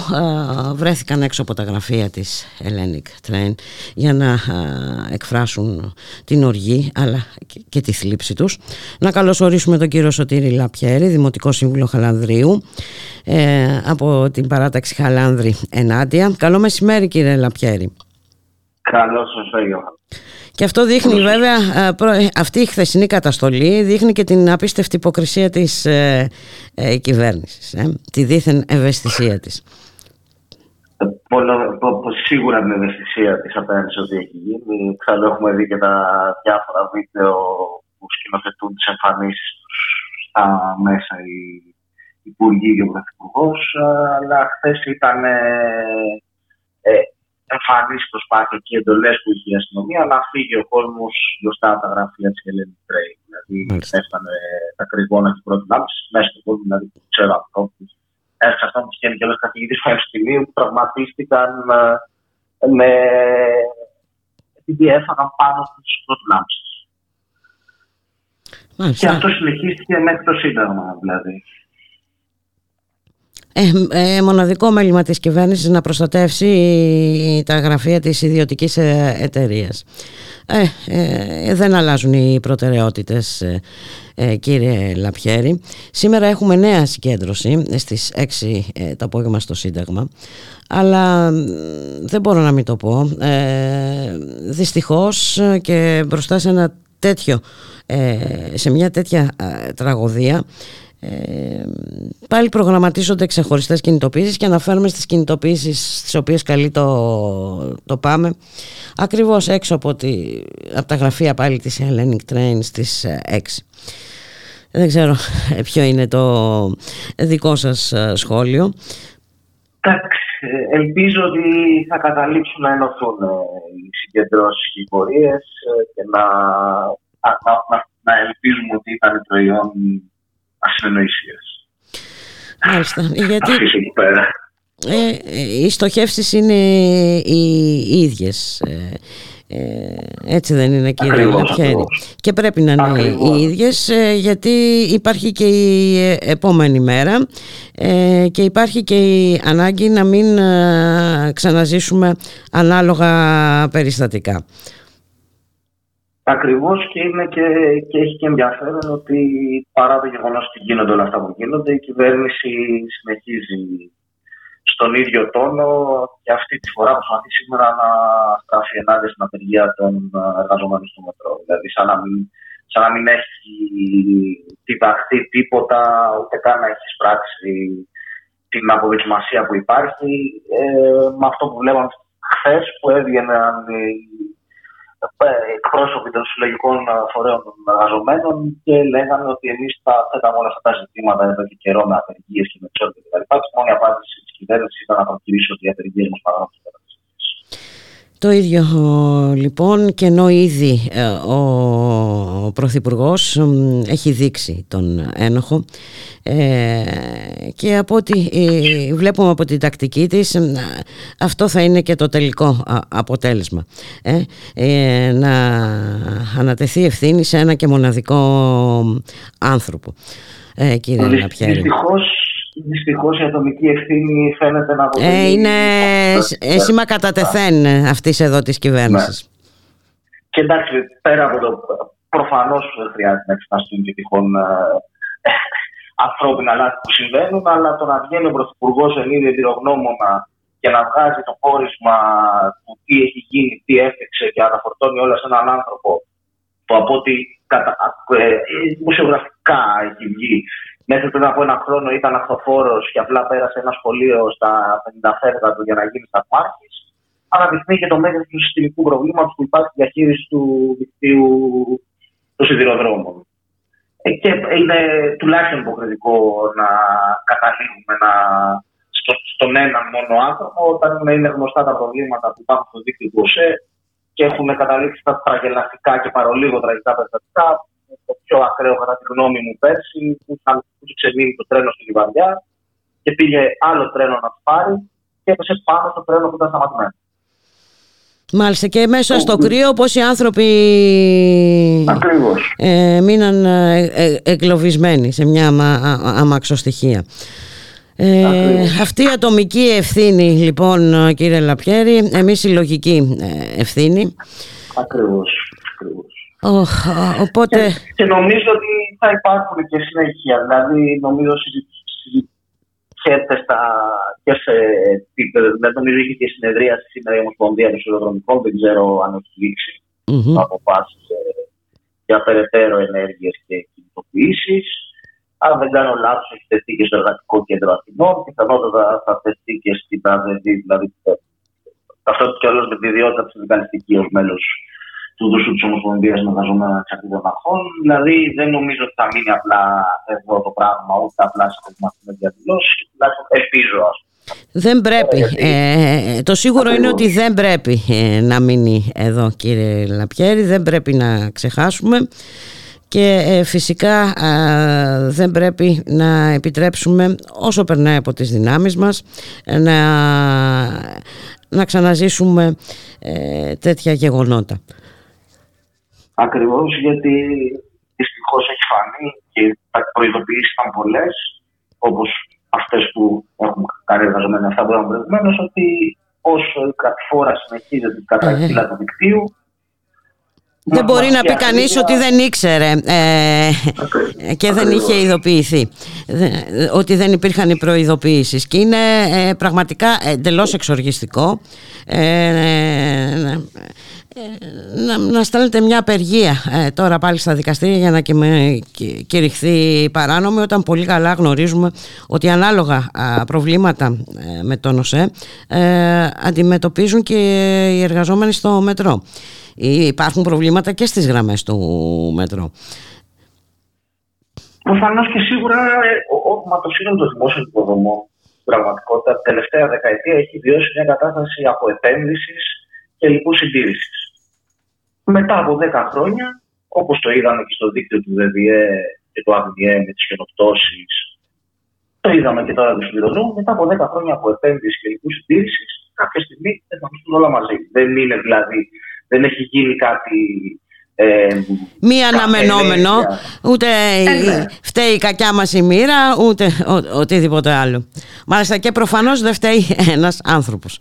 βρέθηκαν έξω από τα γραφεία της Hellenic Train για να εκφράσουν την οργή αλλά και, τη θλίψη τους. Να καλωσορίσουμε τον κύριο Σωτήρη Λαπιέρη, Δημοτικό Σύμβουλο Χαλανδρίου ε, από την παράταξη Χαλάνδρη Ενάντια. Καλό μεσημέρι κύριε Λαπιέρη. Καλό σας και αυτό δείχνει βέβαια, ε, αυτή η χθεσινή καταστολή δείχνει και την απίστευτη υποκρισία της ε, ε, κυβέρνησης, ε, τη δίθεν ευαισθησία της. σίγουρα την ευαισθησία της απέναντι σε ό,τι έχει γίνει. Εξάλλου έχουμε δει και τα διάφορα βίντεο που σκηνοθετούν τις εμφανίσεις τους στα μέσα οι υπουργοί και ο Πρωθυπουργός, αλλά χθες ήταν εμφανή προσπάθεια και εντολές που είχε η αστυνομία να φύγει ο κόσμος μπροστά από τα γραφεία της Ελένη Τρέι. Δηλαδή, έφτανε τα κρυγόνα και πρώτη λάμψη μέσα στον κόσμο, δηλαδή, που ξέρω ανθρώπου. Έρχεσαι αυτό που και ένα καθηγητής του Πανεπιστημίου που τραυματίστηκαν ε, με... επειδή έφαγαν πάνω στου πρώτη λάμψη. Και αυτό συνεχίστηκε μέχρι το Σύνταγμα, δηλαδή. Ε, ε, μοναδικό μέλημα της κυβέρνησης να προστατεύσει τα γραφεία της ιδιωτικής ε, εταιρείας. Ε, ε, δεν αλλάζουν οι προτεραιότητες κύριε Λαπιέρη. Σήμερα έχουμε νέα συγκέντρωση στις 6 το απόγευμα στο Σύνταγμα αλλά δεν μπορώ να μην το πω. δυστυχώς και μπροστά σε ένα τέτοιο σε μια τέτοια τραγωδία ε, πάλι προγραμματίζονται ξεχωριστές κινητοποίησεις και αναφέρουμε στις κινητοποίησεις στις οποίες καλεί το, το πάμε ακριβώς έξω από, τη, από τα γραφεία πάλι της Hellenic Train στις 6 ε, δεν ξέρω ε, ποιο είναι το δικό σας σχόλιο. Εντάξει, ελπίζω ότι θα καταλήξουν να ενωθούν οι συγκεντρώσεις και οι πορείες και να, να, να, να ελπίζουμε ότι ήταν προϊόν ασυνοησίας. Μάλιστα. Γιατί... εκεί πέρα. Ε, ε, οι στοχεύσεις είναι οι, οι ίδιες ε, ε, έτσι δεν είναι κύριε Λαπιέρη και πρέπει να είναι Ακριβώς. οι ίδιες ε, γιατί υπάρχει και η επόμενη μέρα ε, και υπάρχει και η ανάγκη να μην ξαναζήσουμε ανάλογα περιστατικά. Ακριβώς και, είναι και, και έχει και ενδιαφέρον ότι παρά το γεγονός ότι γίνονται όλα αυτά που γίνονται, η κυβέρνηση συνεχίζει στον ίδιο τόνο και αυτή τη φορά προσπαθεί σήμερα να στραφεί ενάντια στην απεργία των εργαζομένων στο μετρό. Δηλαδή, σαν να μην, σαν να μην έχει διδαχθεί τίποτα, ούτε καν να έχει πράξει την αποδοκιμασία που υπάρχει. Ε, με αυτό που βλέπαμε χθες που έβγαιναν ε, εκπρόσωποι των συλλογικών ε, φορέων των εργαζομένων και λέγανε ότι εμείς θα θέταμε όλα αυτά τα ζητήματα εδώ και καιρό με απεργίες και με τσόρια κτλ. Και μόνη απάντηση της κυβέρνησης ήταν να προκυρήσει ότι οι απεργίες μας παράγουν το ίδιο λοιπόν και ενώ ήδη ε, ο Πρωθυπουργός έχει δείξει τον ένοχο ε, και από ό,τι ε, βλέπουμε από την τακτική της αυτό θα είναι και το τελικό αποτέλεσμα να ανατεθεί ευθύνη σε ένα και μοναδικό άνθρωπο κύριε Λαπιέρη. Δυστυχώς Δυστυχώς η ατομική ευθύνη φαίνεται να αποτελεί. Ε, είναι σήμα κατατεθέν αυτής εδώ της κυβέρνησης. Ναι. Και εντάξει, πέρα από το. Προφανώς χρειάζεται να εξεταστούν και τυχόν ε, ανθρώπινα λάθη που συμβαίνουν, αλλά το να βγαίνει ο Πρωθυπουργός εν είδη εμπειρογνώμονα και να βγάζει το πόρισμα του τι έχει γίνει, τι έφτιαξε και να τα φορτώνει όλα σε έναν άνθρωπο που από ό,τι κατα... ε, μουσιογραφικά έχει βγει Μέχρι πριν από ένα χρόνο ήταν αυτοφόρο και απλά πέρασε ένα σχολείο στα 50 φέρτα του για να γίνει σταθμάρχης. Αναδειχνεί και το μέγεθος του συστημικού προβλήματος που υπάρχει διαχείριση του δικτύου των σιδηροδρόμων. Ε, και είναι τουλάχιστον υποκριτικό να καταλήγουμε να, στο, στον έναν μόνο άνθρωπο όταν είναι γνωστά τα προβλήματα που υπάρχουν στο δίκτυο του ΟΣΕ και έχουμε καταλήξει στα τραγελαστικά και παρολίγο τραγικά περιστατικά. Το πιο ακραίο, κατά τη γνώμη μου, πέρσι, που είχε ξεμείνει το τρένο στη Λιβαδιά και πήγε άλλο τρένο να του πάρει και έπεσε πάνω στο τρένο που ήταν σταματημένο. Μάλιστα και μέσα στο κρύο πόσοι άνθρωποι Ακριβώς. ε, μείναν ε, ε, εγκλωβισμένοι σε μια αμα, αμαξοστοιχεία. Ε, αυτή η ατομική ευθύνη λοιπόν κύριε Λαπιέρη, εμείς η λογική ε, ευθύνη. Ακριβώς. Ακριβώς. Oh, οπότε... Και, και, νομίζω ότι θα υπάρχουν και συνέχεια. Δηλαδή νομίζω συζητιέται στα, και σε επίπεδο. Δεν νομίζω είχε και συνεδρία σήμερα η Ομοσπονδία των Σιδηροδρομικών. Δεν ξέρω αν έχει λήξει mm-hmm. αποφάσεις για περαιτέρω ενέργειες και κινητοποιήσεις. Αν δεν κάνω λάθος, έχει τεθεί και στο Εργατικό Κέντρο Αθηνών. Πιθανότατα θα τεθεί και στην ΑΔΔ, δηλαδή αυτό και όλο με τη ιδιότητα της συνδικαλιστική ως μέλος του δουσού της Ομοσπονδίας Εργαζομένων Εξαρτήτων Αρχών. Δηλαδή δεν νομίζω ότι θα μείνει απλά εδώ το πράγμα, ούτε απλά σε κομμάτια διαδηλώσεις. Τουλάχιστον ελπίζω, ας δεν πρέπει. Ε, το σίγουρο είναι ότι δεν πρέπει ε, να μείνει εδώ κύριε Λαπιέρη, δεν πρέπει να ξεχάσουμε και ε, φυσικά δεν πρέπει να επιτρέψουμε όσο περνάει από τις δυνάμεις μας να, να ξαναζήσουμε ε, τέτοια γεγονότα. Ακριβώς γιατί δυστυχώς έχει φανεί και τα προειδοποιήσεις ήταν πολλές όπως αυτές που έχουν κάνει εργαζόμενοι αυτά που είπαμε προηγουμένως ότι όσο η κατηφόρα συνεχίζεται την καταγγελία ε, του δικτύου δεν μπορεί να πει κανείς ότι δεν ήξερε ε, και δεν είχε ειδοποιηθεί. Ότι δεν υπήρχαν οι προειδοποιήσεις. Και είναι ε, πραγματικά εντελώς εξοργιστικό ε, να, να στέλνετε μια απεργία τώρα πάλι στα δικαστήρια για να κηρυχθεί παράνομη όταν πολύ καλά γνωρίζουμε ότι ανάλογα προβλήματα με τον ΟΣΕ αντιμετωπίζουν και οι εργαζόμενοι στο μετρό. Υπάρχουν προβλήματα και στις γραμμές του μέτρο. Προφανώς και σίγουρα ε, ο, το σύνολο των δημόσιων υποδομών στην πραγματικότητα την τελευταία δεκαετία έχει βιώσει μια κατάσταση αποεπένδυση και λοιπούς συντήρησης. Μετά από 10 χρόνια, όπως το είδαμε και στο δίκτυο του ΔΔΕ και του ΑΒΔΕ με τις χιονοπτώσει, το είδαμε και τώρα του σιδηροδρόμου, μετά από 10 χρόνια από επένδυση και λοιπούς συντήρησης, κάποια στιγμή θα όλα μαζί. Δεν είναι δηλαδή δεν έχει γίνει κάτι ε, Μη αναμενόμενο, ούτε ε, ναι. φταίει η κακιά μας η μοίρα, ούτε ο, οτιδήποτε άλλο. Μάλιστα και προφανώς δεν φταίει ένας άνθρωπος,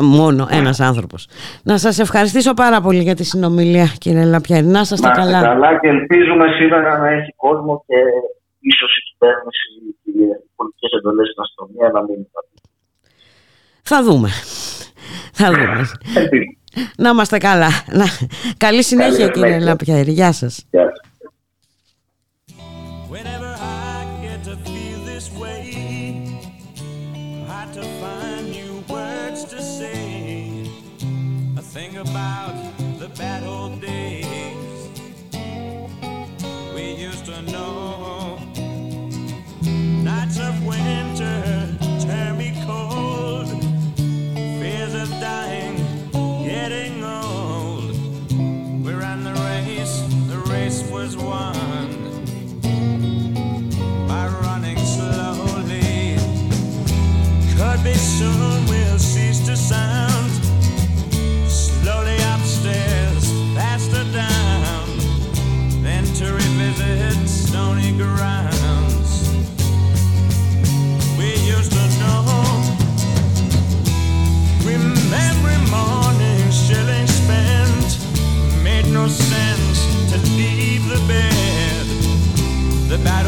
μόνο ένας άνθρωπος. Να σας ευχαριστήσω πάρα πολύ για τη συνομιλία κύριε Λαπιέρη, να σας τα καλά. καλά και ελπίζουμε σήμερα να έχει κόσμο και ίσως η κυβέρνηση και οι πολιτικές εντολές στην αστυνομία να μην Θα δούμε. Θα δούμε. Να είμαστε καλά. Καλή συνέχεια κύριε Λαπιέρη. Γεια σας. Γεια σας. No sense to leave the bed. The bad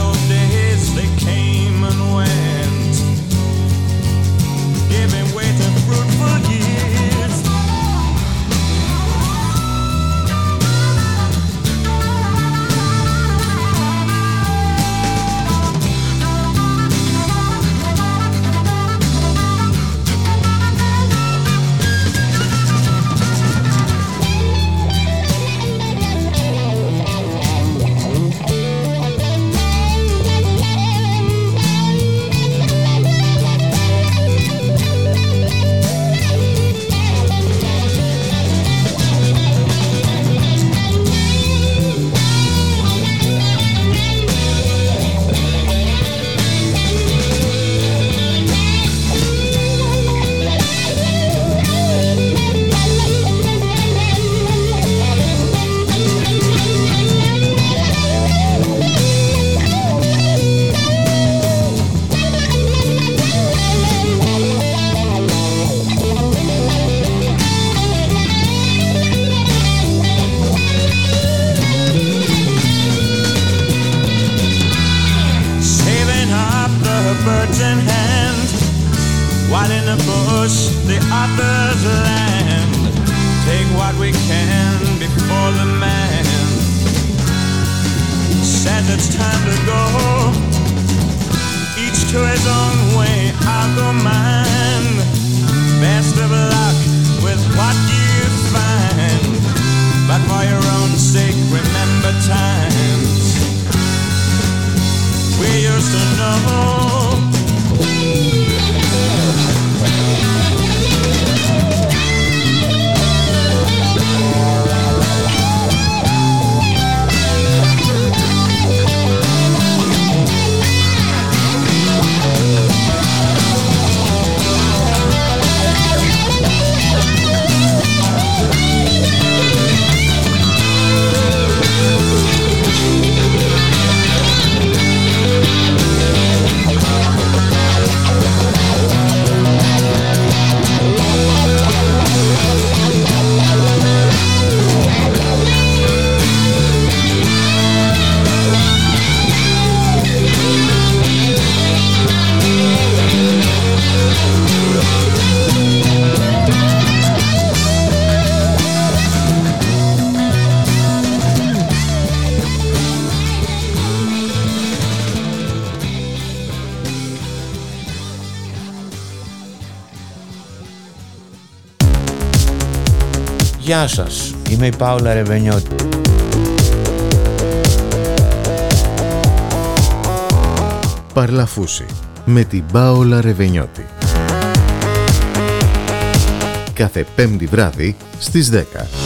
the other's land. Take what we can before the man says it's time to go. Each to his own way, I'll go mine. Best of luck with what you find. But for your own sake, remember times we used to know. Γεια σας, είμαι η Πάολα Ρεβενιώτη. Παρλαφούση με την Πάολα Ρεβενιώτη. Κάθε πέμπτη βράδυ στις 10.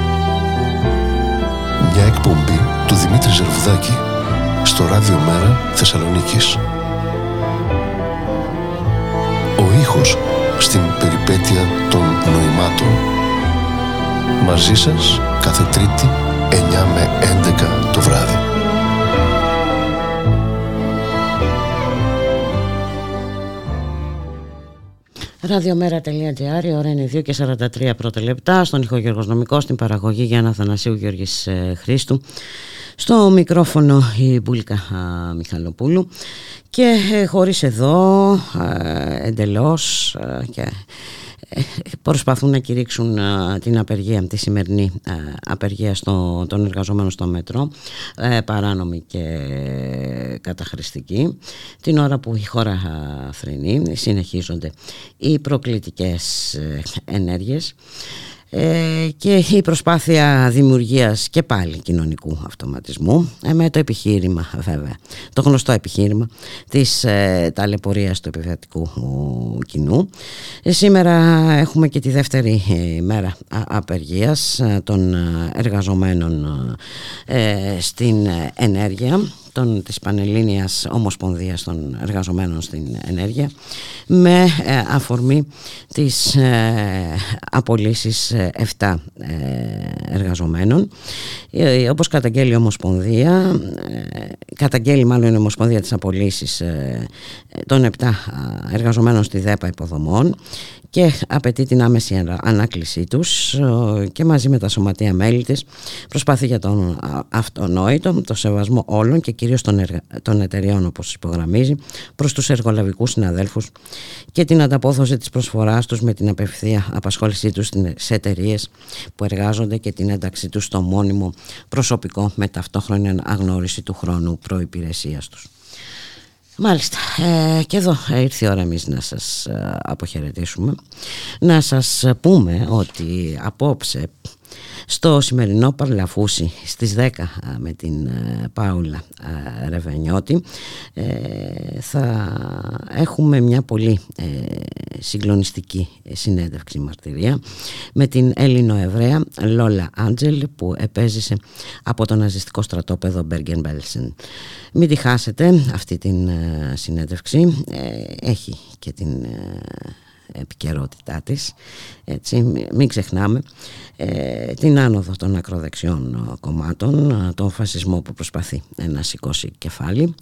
Μια εκπομπή του Δημήτρη Ζερβουδάκη στο Ράδιο Μέρα Θεσσαλονίκης. Ο ήχος στην περιπέτεια των νοημάτων. Μαζί σας κάθε Τρίτη 9 με 11 το βράδυ. Ραδιομέρα.gr, η ώρα είναι 2 και 43 πρώτα λεπτά. Στον ηχογεωργός νομικό, στην παραγωγή Γιάννα Θανασίου Γιώργης ε, Χρήστου. Στο μικρόφωνο η Μπουλίκα Μιχαλοπούλου και ε, χωρίς εδώ ε, εντελώς και προσπαθούν να κηρύξουν την απεργία, τη σημερινή απεργία στο, των εργαζομένων στο μέτρο, παράνομη και καταχρηστική. Την ώρα που η χώρα θρυνεί, συνεχίζονται οι προκλητικές ε, ενέργειες ε, και η προσπάθεια δημιουργίας και πάλι κοινωνικού αυτοματισμού ε, με το επιχείρημα βέβαια, το γνωστό επιχείρημα της ε, ταλαιπωρίας του επιβατικού κοινού. σήμερα έχουμε και τη δεύτερη μέρα απεργίας των εργαζομένων στην ενέργεια των, της Πανελλήνιας Ομοσπονδίας των Εργαζομένων στην Ενέργεια με ε, αφορμή τις ε, απολύσεις 7 ε, εργαζομένων. Όπως καταγγέλει η Ομοσπονδία καταγγέλει μάλλον η Ομοσπονδία της απολύσεις των 7 εργαζομένων στη ΔΕΠΑ υποδομών και απαιτεί την άμεση ανάκλησή τους και μαζί με τα σωματεία μέλη της προσπαθεί για τον αυτονόητο, το σεβασμό όλων και κυρίως των, εργα... των εταιριών όπως υπογραμμίζει προς τους εργολαβικούς συναδέλφους και την ανταπόθεση της προσφοράς τους με την απευθεία απασχόλησή τους σε εταιρείες που εργάζονται και την ένταξή τους στο μόνιμο προσωπικό με ταυτόχρονη αγνώριση του χρόνου προϋπηρεσίας τους. Μάλιστα, ε, και εδώ ήρθε η ώρα εμείς να σας ε, αποχαιρετήσουμε Να σας πούμε ότι απόψε Στο σημερινό Παρλαφούσι στις 10 με την Πάουλα Ρεβενιώτη θα έχουμε μια πολύ συγκλονιστική συνέντευξη μαρτυρία με την Έλληνο-Εβραία Λόλα Άντζελ που επέζησε από το ναζιστικό στρατόπεδο Μπέργκεν Μπέλσεν. Μην τη χάσετε αυτή την συνέντευξη, έχει και την επικαιρότητά της έτσι, μην ξεχνάμε ε, την άνοδο των ακροδεξιών κομμάτων τον φασισμό που προσπαθεί να σηκώσει κεφάλι.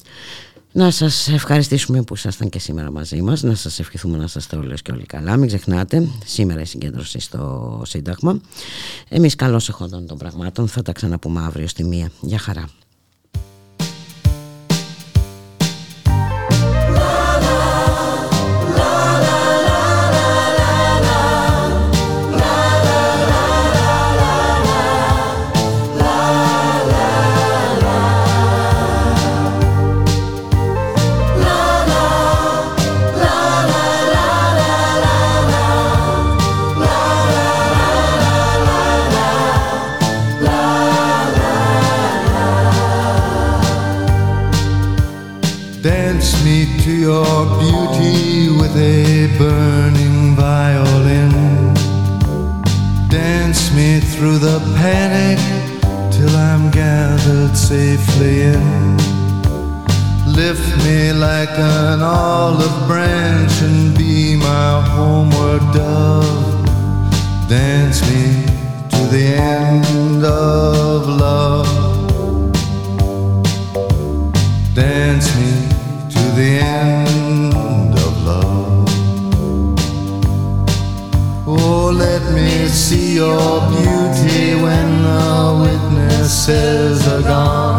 Να σας ευχαριστήσουμε που ήσασταν και σήμερα μαζί μας να σας ευχηθούμε να είστε όλες και όλοι καλά. Μην ξεχνάτε σήμερα η συγκέντρωση στο Σύνταγμα. Εμείς καλώς εχόντων των πραγμάτων θα τα ξαναπούμε αύριο στη μία. Για χαρά Lift me like an olive branch and be my homeward dove. Dance me to the end of love. Dance me to the end of love. Oh, let me see your beauty when the witnesses are gone.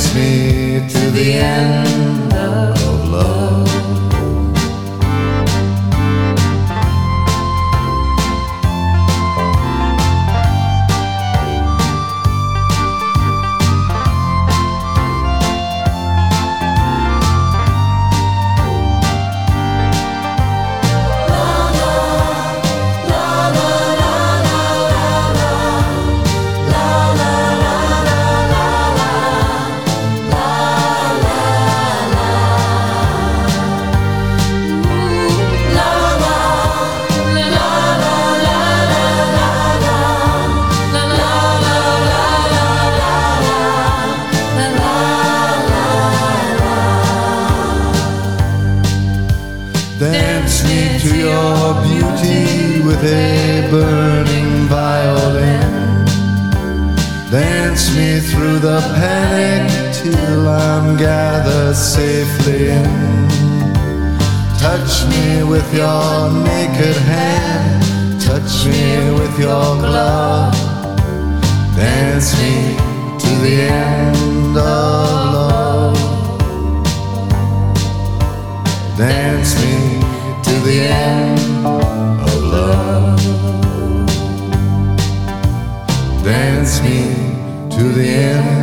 Dance me to the end of Gather safely in. Touch me with your naked hand, touch me with your glove. Dance me to the end of love. Dance me to the end of love. Dance me to the end.